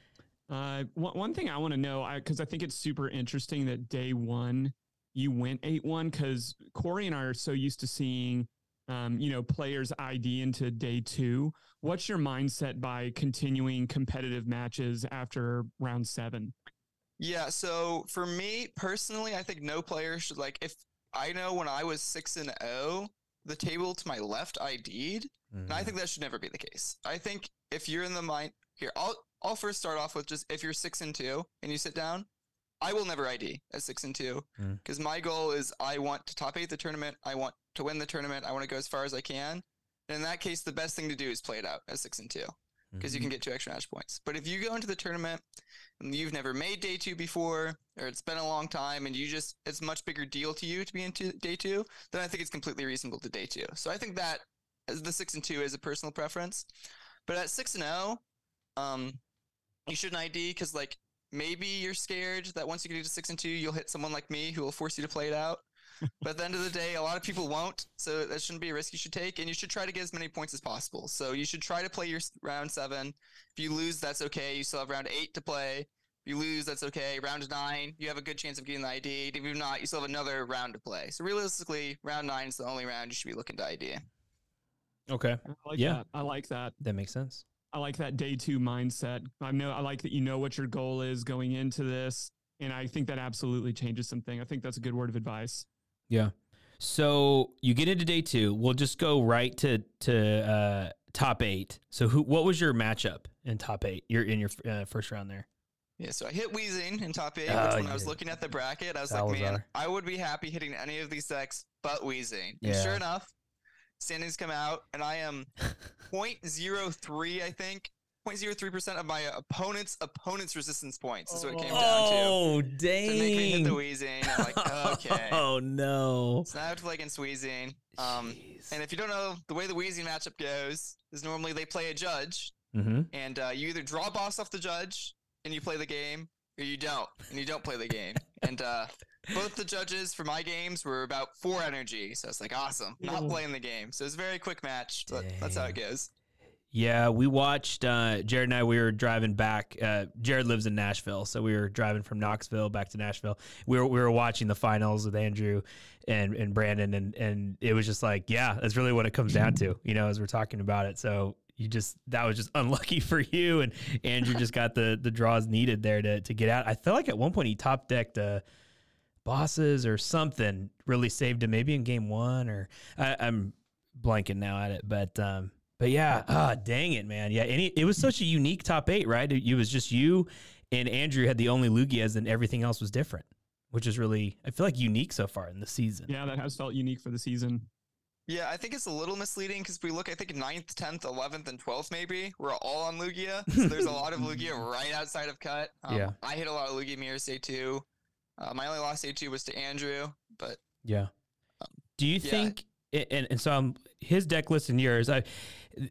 Uh, one, one thing I want to know, because I, think it's super interesting that day one you went eight one, because Corey and I are so used to seeing, um, you know, players ID into day two. What's your mindset by continuing competitive matches after round seven? Yeah, so for me personally, I think no player should like if I know when I was six and zero, the table to my left ID'd, and Mm-hmm. I think that should never be the case. I think if you're in the mind here, I'll I'll first start off with just if you're six and two and you sit down, I will never ID at six and two Mm. because my goal is I want to top eight the tournament. I want to win the tournament. I want to go as far as I can. And in that case, the best thing to do is play it out at six and two because you can get two extra match points. But if you go into the tournament and you've never made day two before, or it's been a long time, and you just it's much bigger deal to you to be into day two, then I think it's completely reasonable to day two. So I think that the six and two is a personal preference. But at six and zero, um, you shouldn't ID because like maybe you're scared that once you get to six and two, you'll hit someone like me who will force you to play it out. But at the end of the day, a lot of people won't, so that shouldn't be a risk you should take, and you should try to get as many points as possible. So you should try to play your round seven. If you lose, that's okay. You still have round eight to play. If you lose, that's okay. Round nine, you have a good chance of getting the ID. If you're not, you still have another round to play. So realistically, round nine is the only round you should be looking to ID. Okay, I like Yeah. that. I like that. that makes sense. I like that day two mindset. I know I like that you know what your goal is going into this. And I think that absolutely changes something. I think that's a good word of advice. Yeah. So you get into day two. We'll just go right to to uh, top eight. So who? What was your matchup in top eight? You're in your uh, first round there. Yeah, so I hit Weezing in top eight, Oh, which when you I was looking at the bracket, I was like, Salazar. man, I would be happy hitting any of these decks but Weezing. And sure enough, standings come out, and I am 0.03, I think, 0.03% of my opponent's opponent's resistance points. Is what it came down to. Oh, To make me hit the dang. Weezing. I'm like, okay. Oh, no. So now I have to play against Weezing. Um, Jeez. and if you don't know, the way the Weezing matchup goes is normally they play a judge, Mm-hmm. and uh, you either draw boss off the judge and you play the game, or you don't, and you don't play the game. and uh, both the judges for my games were about four energy, so it's like awesome, not playing the game. So it's a very quick match, but that's how it goes. Yeah, we watched uh, Jared and I. We were driving back. Uh, Jared lives in Nashville, so we were driving from Knoxville back to Nashville. We were we were watching the finals with Andrew and and Brandon, and and it was just like, yeah, that's really what it comes down to, you know, as we're talking about it. So you just that was just unlucky for you, and Andrew just got the the draws needed there to to get out. I felt like at one point he top decked uh, bosses or something, really saved him, maybe in game one or I, I'm blanking now at it, but um, but yeah, ah, dang it, man. Yeah, and it, it was such a unique top eight, right? It, it was just you and Andrew had the only Lugias, and everything else was different, which is really I feel like unique so far in the season. Yeah, that has felt unique for the season. Yeah, I think it's a little misleading because we look, I think 9th, 10th, 11th, and 12th maybe, we're all on Lugia. So there's a lot of Lugia right outside of cut. Um, Yeah. I hit a lot of Lugia mirrors day two. Uh, my only loss day two was to Andrew, but Yeah. Do you yeah. think? And and so um, his deck list and yours. I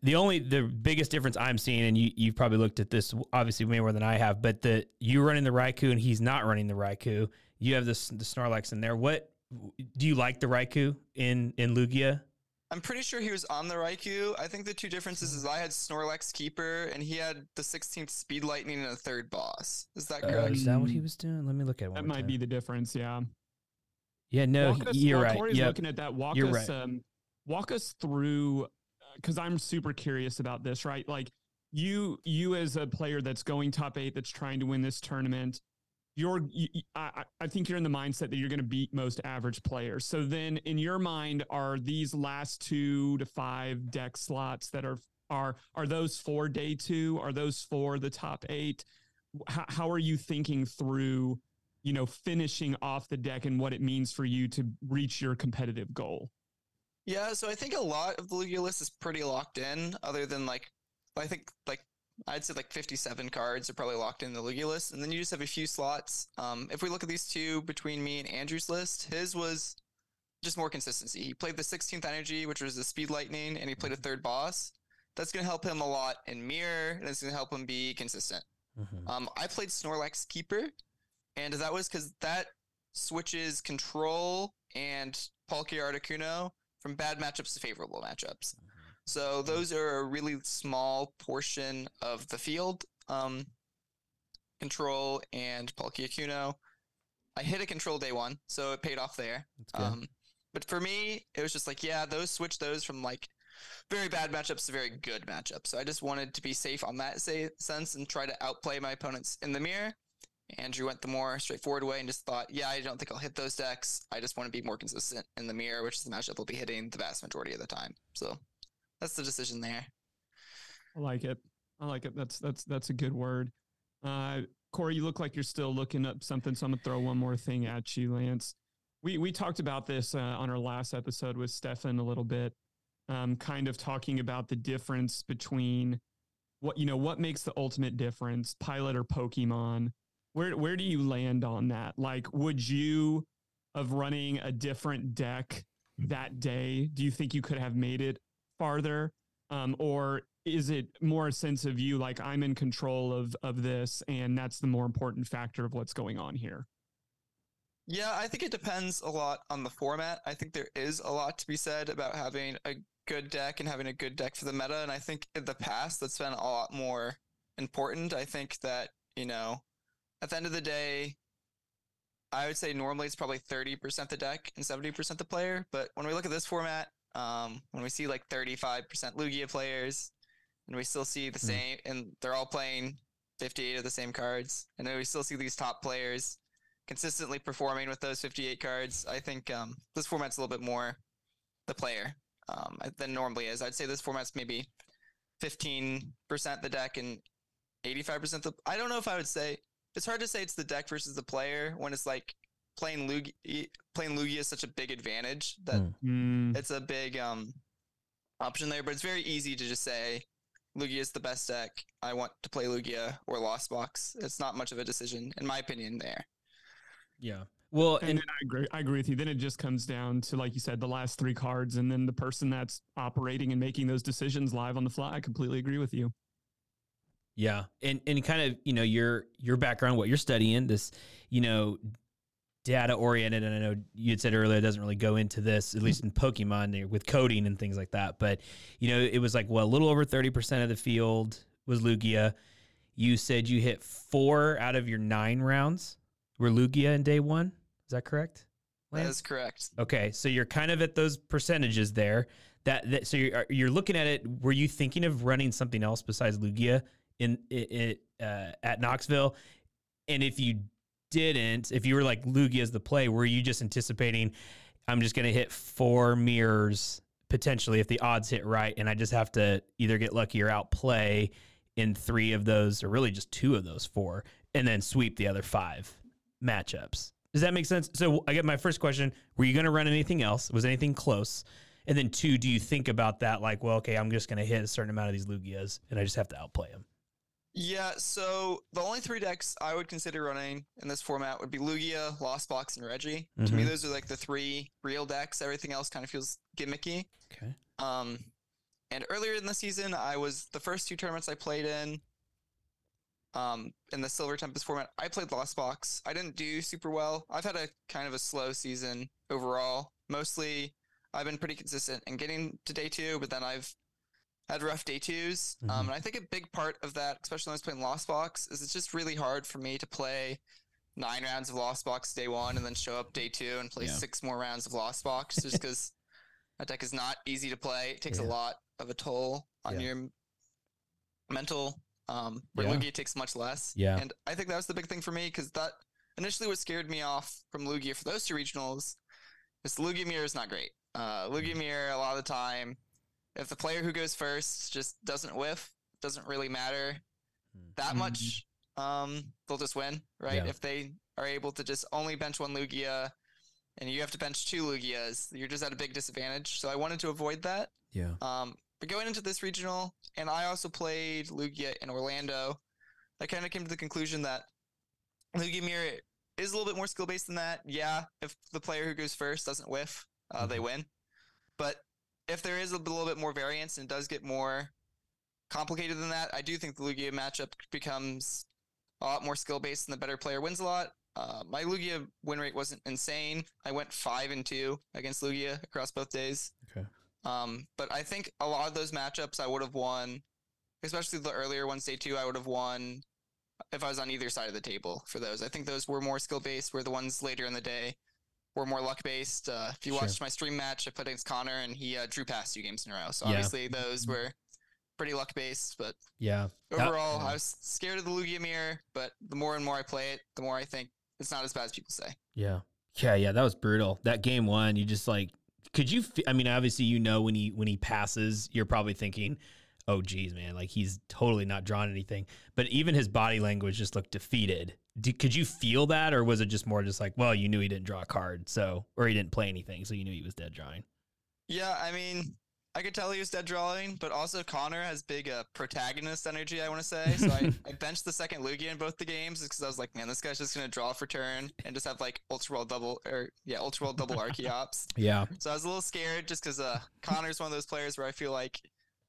the only the biggest difference I'm seeing, and you you've probably looked at this obviously way more than I have, but the you running the Raikou and he's not running the Raikou. You have this the Snorlax in there. What do you like the Raikou in in Lugia? I'm pretty sure he was on the Raikou. I think the two differences is I had Snorlax Keeper and he had the 16th Speed Lightning and a third boss. Is that Uh, correct? is that what he was doing? Let me look at it. One That might time. be the difference. Yeah. Yeah, no, walk us, you're while right. Corey's Yep. looking at that. Walk You're us, right. um, walk us through, because I'm super curious about this. Right, like you, you as a player that's going top eight, that's trying to win this tournament. You're, you, I- I think you're in the mindset that you're going to beat most average players. So then, in your mind, are these last two to five deck slots that are are are those for day two? Are those for the top eight? How, how are you thinking through? you know, finishing off the deck and what it means for you to reach your competitive goal. Yeah, so I think a lot of the Lugia list is pretty locked in, other than like, I think like, I'd say like 57 cards are probably locked in the Lugia list. And then you just have a few slots. Um, if we look at these two between me and Andrew's list, his was just more consistency. He played the 16th energy, which was the speed lightning, and he played a third boss. That's going to help him a lot in mirror, and it's going to help him be consistent. Mhm. Um, I played Snorlax Keeper, and that was because that switches control and Palkia Articuno from bad matchups to favorable matchups. So those are a really small portion of the field. Um, control and Palkia Kuno. I hit a control day one, so it paid off there. Um, but for me, it was just like, yeah, those switch those from like very bad matchups to very good matchups. So I just wanted to be safe on that say, sense and try to outplay my opponents in the mirror. Andrew went the more straightforward way and just thought, yeah, I don't think I'll hit those decks. I just want to be more consistent in the mirror, which is the matchup I'll be hitting the vast majority of the time. So that's the decision there. I like it. I like it. That's that's that's a good word. Uh, Corey, you look like you're still looking up something, so I'm gonna throw one more thing at you, Lance. We we talked about this uh, on our last episode with Stefan a little bit, um, kind of talking about the difference between what you know what makes the ultimate difference, pilot or Pokemon. Where where do you land on that? Like, would you of running a different deck that day? Do you think you could have made it farther? um, or is it more a sense of you like I'm in control of of this, and that's the more important factor of what's going on here? Yeah, I think it depends a lot on the format. I think there is a lot to be said about having a good deck and having a good deck for the meta. And I think in the past, that's been a lot more important. I think that, you know, at the end of the day, I would say normally it's probably 30% the deck and 70% the player. But when we look at this format, um, when we see like 35% Lugia players, and we still see the Hmm. same, and they're all playing 58 of the same cards, and then we still see these top players consistently performing with those 58 cards. I think um, this format's a little bit more the player um, than normally is. I'd say this format's maybe 15% the deck and 85% the. I don't know if I would say it's hard to say it's the deck versus the player when it's like playing Lugia. Playing Lugia is such a big advantage that Mm. It's a big um option there. But it's very easy to just say Lugia is the best deck, I want to play Lugia or Lost Box. It's not much of a decision, in my opinion. There. Yeah. Well, and, and then I agree. I agree with you. Then it just comes down to, like you said, the last three cards, and then the person that's operating and making those decisions live on the fly. I completely agree with you. Yeah, and and kind of you know your your background, what you're studying, this you know data oriented, and I know you had said earlier it doesn't really go into this, at least in Pokemon eh, with coding and things like that. But you know it was like well a little over thirty percent of the field was Lugia. You said you hit four out of your nine rounds were Lugia in day one. Is that correct? Lance? That is correct. Okay, so you're kind of at those percentages there. That, that so you're you're looking at it. Were you thinking of running something else besides Lugia in it uh, at Knoxville? And if you didn't, if you were like Lugia as the play, were you just anticipating I'm just going to hit four mirrors potentially if the odds hit right, and I just have to either get lucky or outplay in three of those, or really just two of those four, and then sweep the other five matchups. Does that make sense? So I get my first question: Were you going to run anything else? Was anything close? And then two, do you think about that like, well, okay, I'm just going to hit a certain amount of these Lugias, and I just have to outplay them? Yeah, so the only three decks I would consider running in this format would be Lugia, Lost Box, and Regi. Mm-hmm. To me, mm-hmm. those are like the three real decks. Everything else kind of feels gimmicky. Okay. Um, and earlier in the season, I was the first two tournaments I played in. Um, in the Silver Tempest format, I played Lost Box. I didn't do super well. I've had a kind of a slow season overall. Mostly, I've been pretty consistent in getting to day two, but then I've had rough day 2s um, mm-hmm. Um, and I think a big part of that, especially when I was playing Lost Box, is it's just really hard for me to play nine rounds of Lost Box day one and then show up day two and play yeah. six more rounds of Lost Box just because that deck is not easy to play. It takes yeah. a lot of a toll on yeah. your mental, um, where. Lugia takes much less. Yeah. And I think that was the big thing for me because that initially what scared me off from Lugia for those two regionals is Lugia Mirror is not great. Uh, Lugia mm. Mirror, a lot of the time, if the player who goes first just doesn't whiff, doesn't really matter that mm-hmm. much. Um, they'll just win, right? Yeah. If they are able to just only bench one Lugia, and you have to bench two Lugias, you're just at a big disadvantage. So I wanted to avoid that. Yeah. Um, but going into this regional, and I also played Lugia in Orlando, I kind of came to the conclusion that Lugia Mirror is a little bit more skill based than that. Yeah, if the player who goes first doesn't whiff, uh, mm-hmm. they win. But if there is a little bit more variance and it does get more complicated than that, I do think the Lugia matchup becomes a lot more skill based and the better player wins a lot. Uh, my Lugia win rate wasn't insane. I went five and two against Lugia across both days. Okay. Um, but I think a lot of those matchups I would have won, especially the earlier ones, day two, I would have won if I was on either side of the table for those. I think those were more skill based, where the ones later in the day were more luck based. Uh, if you sure. watched my stream match, I played against Connor and he uh, drew past two games in a row. So yeah. obviously those mm-hmm. were pretty luck based. But yeah, overall, that, yeah. I was scared of the Lugia mirror. But the more and more I play it, the more I think it's not as bad as people say. Yeah, yeah, yeah. That was brutal. That game one, you just like, could you? I mean, obviously, you know, when he when he passes, you're probably thinking. Oh geez, man! Like he's totally not drawing anything. But even his body language just looked defeated did, could you feel that, or was it just more just like, well, you knew he didn't draw a card, so or he didn't play anything, so you knew he was dead drawing? Yeah, I mean, I could tell he was dead drawing, but also Connor has big uh, protagonist energy. I want to say, so I, I benched the second Lugia in both the games because I was like, man, this guy's just gonna draw for turn and just have like Ultra World double or yeah, Ultra World double Archeops. yeah. So I was a little scared just because uh, Connor's one of those players where I feel like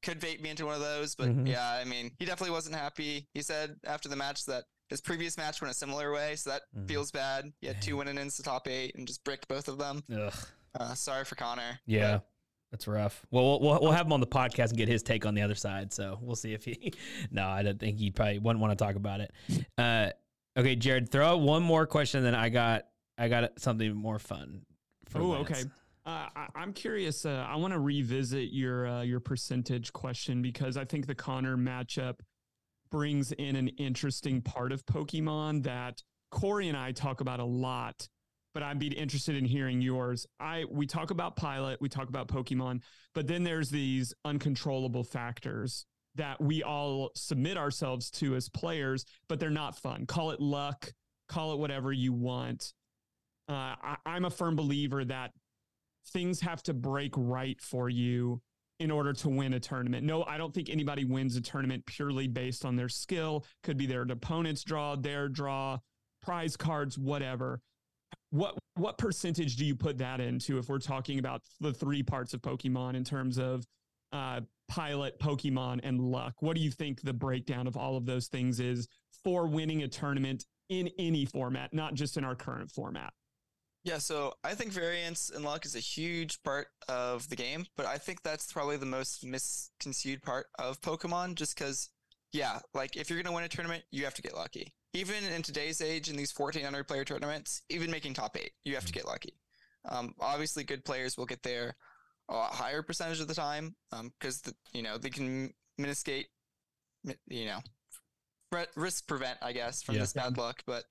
could bait me into one of those. But mm-hmm. yeah, I mean, he definitely wasn't happy. He said after the match that his previous match went a similar way, so that mm. feels bad. He had two winning ins to top eight and just bricked both of them. Ugh. Uh, sorry for Connor. Yeah. But, that's rough. Well, we'll we'll have him on the podcast and get his take on the other side. So we'll see if he. no, I don't think he probably wouldn't want to talk about it. Uh, okay, Jared, throw out one more question. Then I got I got something more fun. Oh, okay. Uh, I, am curious. Uh, I want to revisit your uh, your percentage question because I think the Connor matchup brings in an interesting part of Pokemon that Corey and I talk about a lot, but I'd be interested in hearing yours. I we talk about Pilot, we talk about Pokemon, but then there's these uncontrollable factors that we all submit ourselves to as players, but they're not fun. Call it luck, call it whatever you want. Uh, I, I'm a firm believer that things have to break right for you in order to win a tournament. No, I don't think anybody wins a tournament purely based on their skill. Could be their opponent's draw, their draw, prize cards, whatever. What what percentage do you put that into if we're talking about the three parts of Pokemon in terms of uh, pilot, Pokemon, and luck? What do you think the breakdown of all of those things is for winning a tournament in any format, not just in our current format? Yeah, so I think variance and luck is a huge part of the game, but I think that's probably the most misconceived part of Pokemon just because, yeah, like if you're going to win a tournament, you have to get lucky. Even in today's age, in these 1400 player tournaments, even making top eight, you have to get lucky. Um, obviously, good players will get there a lot higher percentage of the time because, um, you know, they can mitigate, you know, risk prevent, I guess, from yeah. this bad luck. But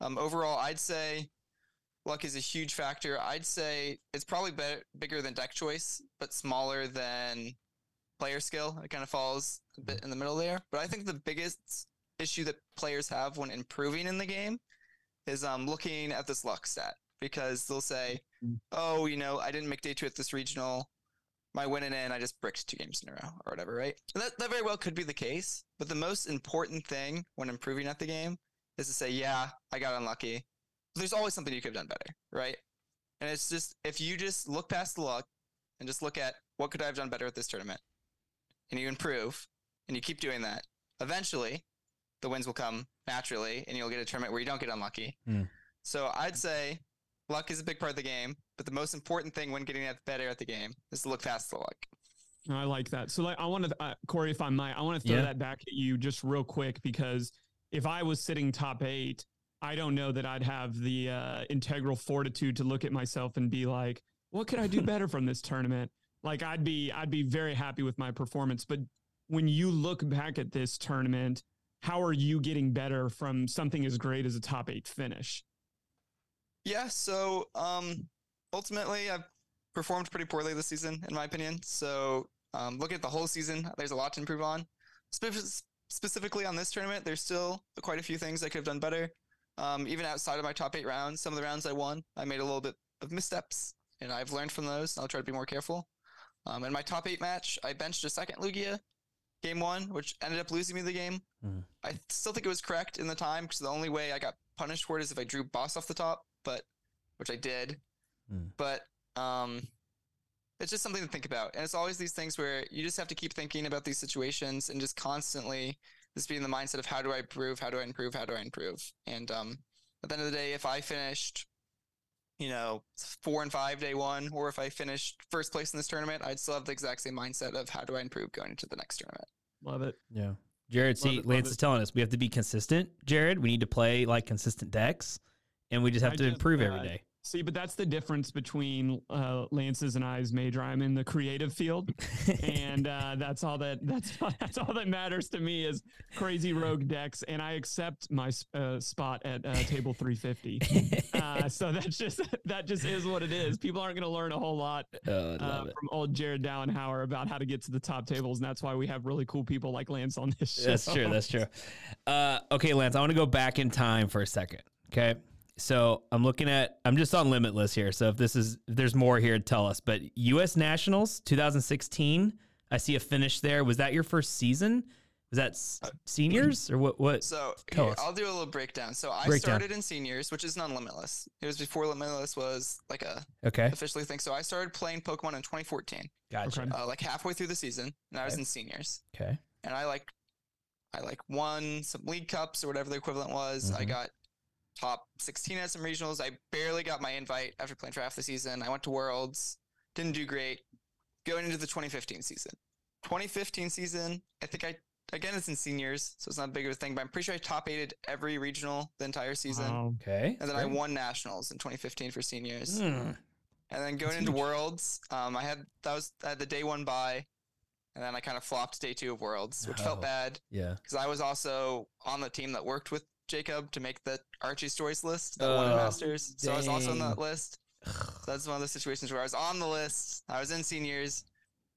um, overall, I'd say luck is a huge factor. I'd say it's probably better, bigger than deck choice, but smaller than player skill. It kind of falls a bit in the middle there. But I think the biggest issue that players have when improving in the game is um, looking at this luck stat because they'll say, mm. "Oh, you know, I didn't make day two at this regional. My winning in, I just bricked two games in a row or whatever." Right? And that that very well could be the case. But the most important thing when improving at the game is to say, "Yeah, I got unlucky there's always something you could have done better, right? And it's just if you just look past the luck and just look at what could I have done better at this tournament, and you improve and you keep doing that, eventually the wins will come naturally, and you'll get a tournament where you don't get unlucky. Mm. So I'd say luck is a big part of the game, but the most important thing when getting better at the game is to look past the luck. I like that. So like, I want to, uh, Corey, if I might, I want to throw yeah. that back at you just real quick because if I was sitting top eight I don't know that I'd have the uh, integral fortitude to look at myself and be like, what could I do better from this tournament? Like I'd be I'd be very happy with my performance, but when you look back at this tournament, how are you getting better from something as great as a top 8 finish? Yeah, so um ultimately I've performed pretty poorly this season in my opinion. So um looking at the whole season, there's a lot to improve on. Spe- specifically on this tournament, there's still quite a few things I could have done better. Um, even outside of my top eight rounds, some of the rounds I won, I made a little bit of missteps, and I've learned from those. I'll try to be more careful. Um, in my top eight match, I benched a second Lugia, game one, which ended up losing me the game. Mm. I still think it was correct in the time because the only way I got punished for it is if I drew boss off the top, but which I did. Mm. But um, it's just something to think about, and it's always these things where you just have to keep thinking about these situations and just constantly this being the mindset of how do I improve, how do I improve, how do I improve, and um, at the end of the day, if I finished, you know, four and five day one, or if I finished first place in this tournament, I'd still have the exact same mindset of how do I improve going into the next tournament. Love it. Yeah. Jared, see, it, Lance is telling us we have to be consistent. Jared, we need to play like consistent decks, and we just have I to just, improve uh, every day. See, but that's the difference between uh, Lance's and I's major. I'm in the creative field, and uh, that's all that that's that's all that matters to me is crazy rogue decks, and I accept my uh, spot at uh, table 350. Uh, so that's just that just is what it is. People aren't going to learn a whole lot oh, uh, from old Jared Dowenhauer about how to get to the top tables, and that's why we have really cool people like Lance on this show. That's true. That's true. okay, Lance, I want to go back in time for a second. Okay. So I'm looking at I'm just on Limitless here. So if this is if there's more here, tell us. But U.S. Nationals 2016, I see a finish there. Was that your first season? Was that s- uh, seniors or what? What? So here, I'll do a little breakdown. So I breakdown. started in seniors, which is non Limitless. It was before Limitless was like a okay officially thing. So I started playing Pokemon in 2014. Gotcha. Uh, like halfway through the season, and I was in seniors. Okay. And I like, I like won some league cups or whatever the equivalent was. Mm-hmm. I got top 16 at some regionals. I barely got my invite after playing for half the season. I went to Worlds, didn't do great. Going into the 2015 season. 2015 season, I think I again it's in seniors, so it's not a big of a thing, but I'm pretty sure I top eighted every regional the entire season. Okay. And then. I won nationals in 2015 for seniors. Mm. And then going That's into huge. Worlds, um, I had that was I had the day one by, and then I kind of flopped day two of Worlds, which oh, felt bad. Yeah. Because I was also on the team that worked with Jacob to make the Archie's Blastoise list that won Masters. So I was also on that list. So that's one of the situations where I was on the list. I was in seniors,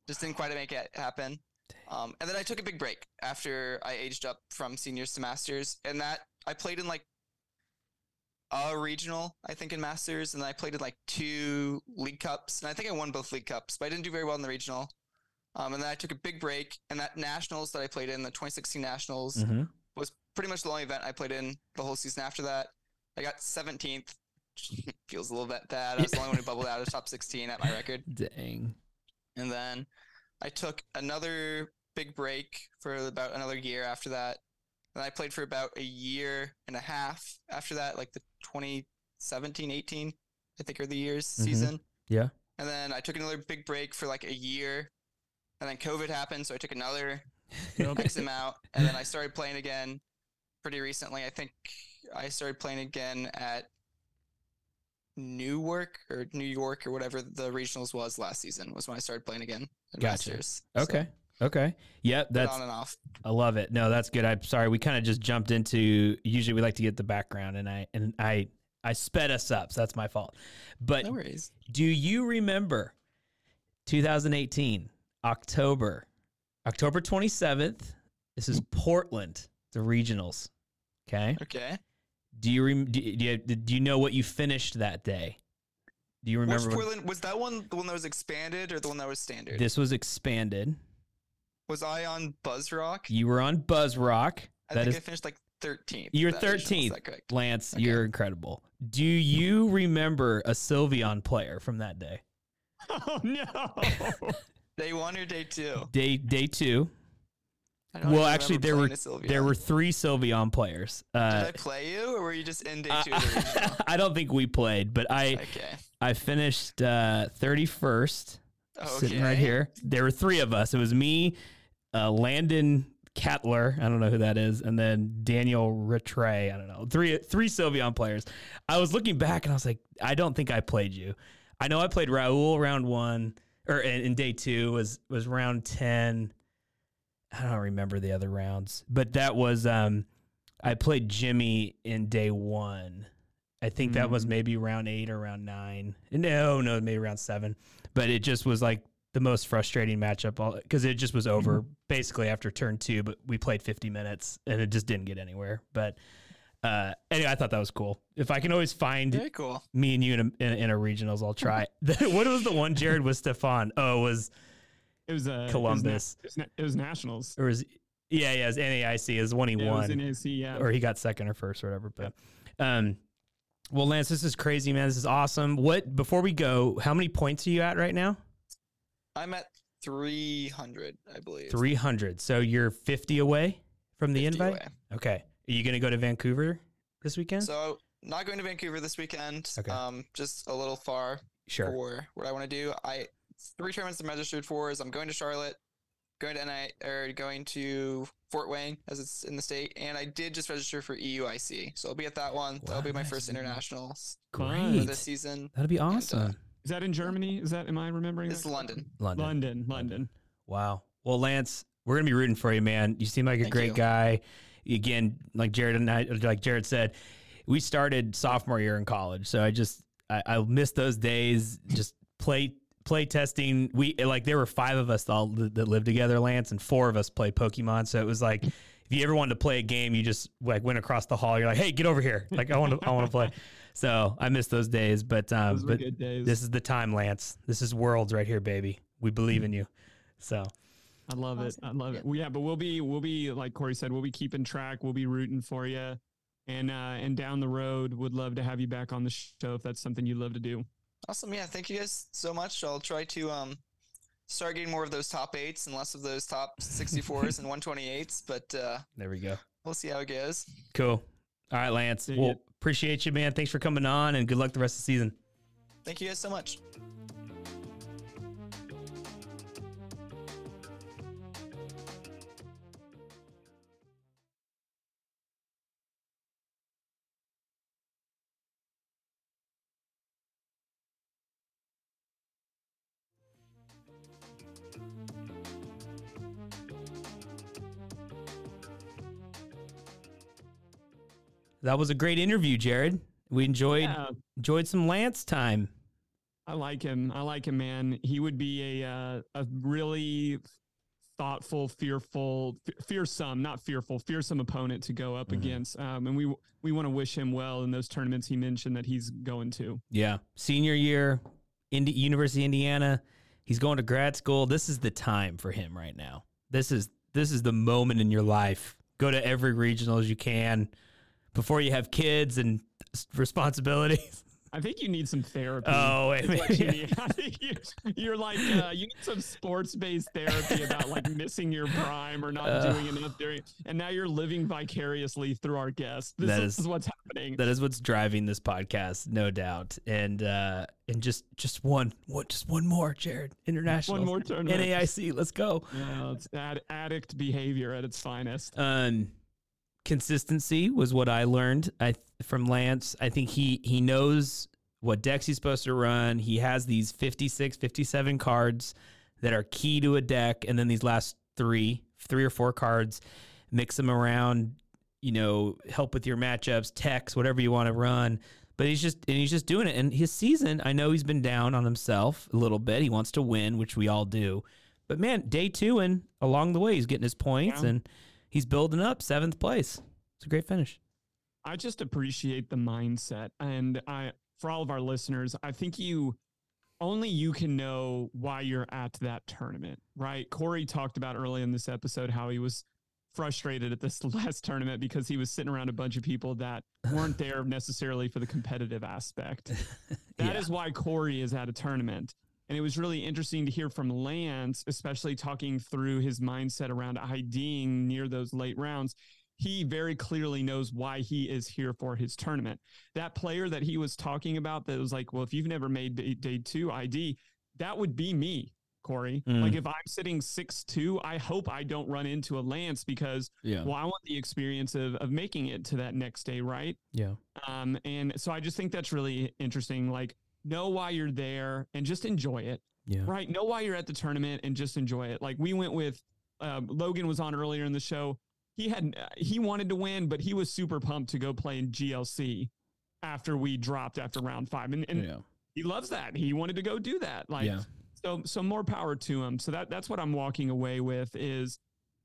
just didn't quite make it happen. Um, and then I took a big break after I aged up from seniors to masters, and that I played in like a regional, I think, in masters, and I played in like two league cups, and I think I won both league cups, but I didn't do very well in the regional. Um, and then I took a big break, and that nationals that I played in, the 2016 nationals, Mm-hmm. Was pretty much the only event I played in the whole season after that. I got 17th. Feels a little bit bad. I was the only one who bubbled out of top 16 at my record. Dang. And then I took another big break for about another year after that. And I played for about a year and a half after that, like the 2017, 18, I think are the years Mhm. season. Yeah. And then I took another big break for like a year. And then COVID happened, so I took another X amount. And then I started playing again pretty recently. I think I started playing again at Newark or New York or whatever the regionals was last season was when I started playing again Gotcha. Masters. So, Okay. Okay. Yep. That's on and off. I love it. No, that's good. I'm sorry. We kind of just jumped into. Usually, we like to get the background, and I and I I sped us up, so that's my fault. But No worries. do you remember 2018 October, October 27th? This is Portland, the regionals. Okay. Okay. Do you rem- do you, do you, do you know what you finished that day? Do you Which remember? when- Portland was that one the one that was expanded or the one that was standard? this was expanded. was I on Buzzroc? You were on Buzzroc. I That think is I finished like 13th. You're at that regionals, is 13th. that? Lance, Okay. you're incredible. Do you remember a Sylveon player from that day? Oh no! Day one or day two? Day day two. Well, actually, there were playing a Sylveon. there were three Sylveon players. Did Uh, I play you, or were you just in day two? I don't think we played, but I okay. I finished uh, 31st, sitting right here. There were three of us. It was me, uh, Landon Kettler. I don't know who that is, and then Daniel Rattray. I don't know. Three three Sylveon players. I was looking back and I was like, I don't think I played you. I know I played Raul round one, or in, in day two was was round ten. I don't remember the other rounds, but that was um, I played Jimmy in day one. I think that was Mm. maybe round eight or round nine. No, no, maybe round seven. But it just was like the most frustrating matchup because it just was over basically after turn two. But we played 50 minutes and it just didn't get anywhere. But uh, anyway, I thought that was cool. If I can always find Very cool. me and you in a, in in a regionals, I'll try. what was the one Jared was Stefan? Oh, it was It was uh, Columbus. It was, na- it was, na- it was nationals. or was yeah, yeah, it was NAIC is one he Yeah, it was won in AC, yeah. or he got second or first or whatever. But um, well, Lance, this is crazy, man. This is awesome. What before we go, how many points are you at right now? I'm at 300, I believe. Three hundred. So you're fifty away from the 50 invite. away. Okay. Are you gonna go to Vancouver this weekend? So not going to Vancouver this weekend. Okay. Um, just a little far sure. for what I want to do. I three tournaments I'm registered for is I'm going to Charlotte, going to NI or going to Fort Wayne as it's in the state, and I did just register for EUIC, so I'll be at that one. That'll be my Nice. first international Fun. for this season. That'd be uh, awesome. Is that in Germany? Is that am I remembering? It's that? London. London. London, London. Wow. Well, Lance, we're gonna be rooting for you, man. You seem like a Thank great you. guy. Again, like Jared and I, like Jared said, we started sophomore year in college, so I just I, I miss those days. Just play play testing. We like there were five of us all that lived together, Lance, and four of us played Pokemon. So it was like if you ever wanted to play a game, you just like went across the hall. You're like, hey, get over here. Like I want to I want to play. So I miss those days, but um, but this is the time, Lance. This is worlds right here, baby. We believe in you. So. I love it. I love Yeah. it. Well, yeah, but we'll be we'll be like Corey said, we'll be keeping track. We'll be rooting for you, and uh, and down the road, would love to have you back on the show if that's something you'd love to do. Awesome. Yeah. Thank you guys so much. I'll try to um start getting more of those top eights and less of those top 64s and 128s, but uh, There we go. we'll see how it goes. Cool. All right, Lance. Dig Well, it. appreciate you, man. Thanks for coming on and good luck the rest of the season. Thank you guys so much. That was a great interview, Jared. We enjoyed Yeah, enjoyed some Lance time. I like him. I like him, man. He would be a uh, a really thoughtful, fearful, f- fearsome, not fearful, fearsome opponent to go up Mhm. against. Um, and we we want to wish him well in those tournaments he mentioned that he's going to. Yeah. Senior year, Indi- University of Indiana. He's going to grad school. This is the time for him right now. This is this is the moment in your life. Go to every regional as you can before you have kids and responsibilities. I think you need some therapy. Oh, wait, I think you, you're like uh, you need some sports based therapy about like missing your prime or not Uh. doing enough during. And now you're living vicariously through our guests. This That is, is- what's happening. That is what's driving this podcast, no doubt. And uh and just just one what just one more, Jared. International. One more tournament. NAIC, let's go. Yeah, it's ad- addict behavior at its finest. Um, consistency was what I learned I from Lance. I think he he knows what decks he's supposed to run. He has these 56, 57 cards that are key to a deck, and then these last three, three or four cards, mix them around. You know, help with your matchups, techs, whatever you want to run. But he's just and he's just doing it. And his season, I know he's been down on himself a little bit. He wants to win, which we all do. But man, day two and along the way, he's getting his points Yeah. and he's building up seventh place. It's a great finish. I just appreciate the mindset. And I, for all of our listeners, I think you only you can know why you're at that tournament, right? Cory talked about early in this episode how he was frustrated at this last tournament because he was sitting around a bunch of people that weren't there necessarily for the competitive aspect. That is Yeah. why Cory is at a tournament. And it was really interesting to hear from Lance, especially talking through his mindset around IDing near those late rounds. He very clearly knows why he is here for his tournament. That player that he was talking about that was like, well, if you've never made day, day two ID, that would be me, Cory. Mm. Like if I'm sitting six two, I hope I don't run into a Lance because Yeah. well, I want the experience of of making it to that next day, right? Yeah. Um, and so I just think that's really interesting. Like, know why you're there and just enjoy it, Yeah. right? Know why you're at the tournament and just enjoy it. Like, we went with um, Logan was on earlier in the show. He had he wanted to win, but he was super pumped to go play in GLC after we dropped after round five, and, and Yeah. he loves that. He wanted to go do that. Like, Yeah. so so more power to him. So that that's what I'm walking away with is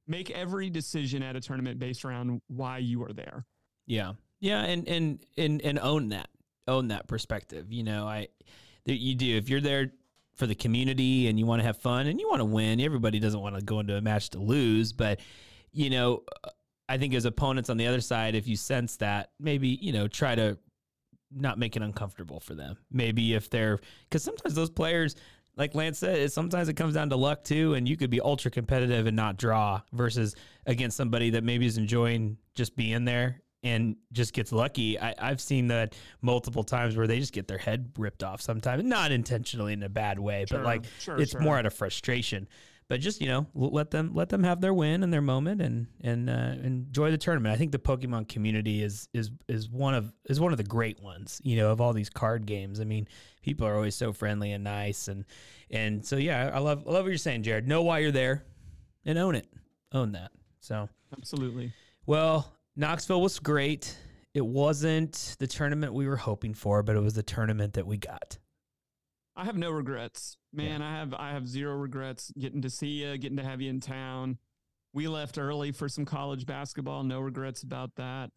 make every decision at a tournament based around why you are there. Yeah. Yeah, and and and and own that. Own that perspective. You know, I you do if you're there for the community and you want to have fun and you want to win. Everybody doesn't want to go into a match to lose, but you know, I think as opponents on the other side, if you sense that, maybe you know, try to not make it uncomfortable for them. Maybe if they're because sometimes those players, like Lance said, sometimes it comes down to luck too, and you could be ultra competitive and not draw versus against somebody that maybe is enjoying just being there and just gets lucky. I, I've seen that multiple times where they just get their head ripped off sometimes, not intentionally in a bad way, Sure, but like sure, it's sure. more out of frustration. But just you know, let them let them have their win and their moment and and uh, enjoy the tournament. I think the Pokemon community is is is one of is one of the great ones. You know, of all these card games. I mean, people are always so friendly and nice and and so yeah, I love I love what you're saying, Jared. Know why you're there, and own it, own that. So Absolutely. well, Knoxville was great. It wasn't the tournament we were hoping for, but it was the tournament that we got. I have no regrets, man. I have I have zero regrets getting to see you, getting to have you in town. We left early for some college basketball. No regrets about that.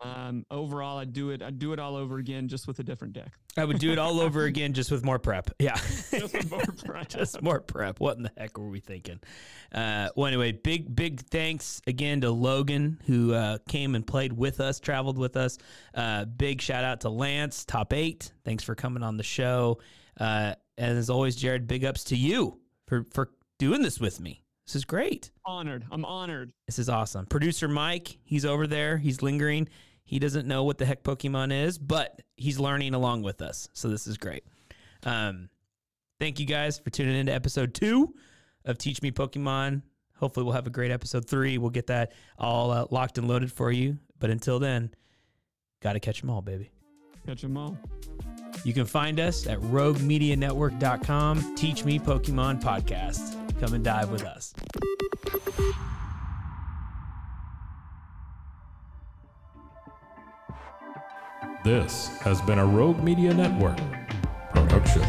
Um, overall, I'd do it. I'd do it all over again, just with a different deck. I would do it all over again, just with more prep. Yeah, Just more prep. just more prep. What in the heck were we thinking? Uh, well, anyway, big big thanks again to Logan who uh, came and played with us, traveled with us. Uh, big shout out to Lance, top eight. Thanks for coming on the show. Uh, and as always, Jared, big ups to you for for doing this with me. This is great. Honored. I'm honored. This is awesome. Producer Mike, he's over there. He's lingering. He doesn't know what the heck Pokemon is, but he's learning along with us. So this is great. Um, thank you guys for tuning in to episode two of Teach Me Pokemon. Hopefully, we'll have a great episode three. We'll get that all uh, locked and loaded for you. But until then, got to catch them all, baby. Catch them all. You can find us at roguemedianetwork.com. Teach Me Pokemon podcast. Come and dive with us. This has been a Rogue Media Network production.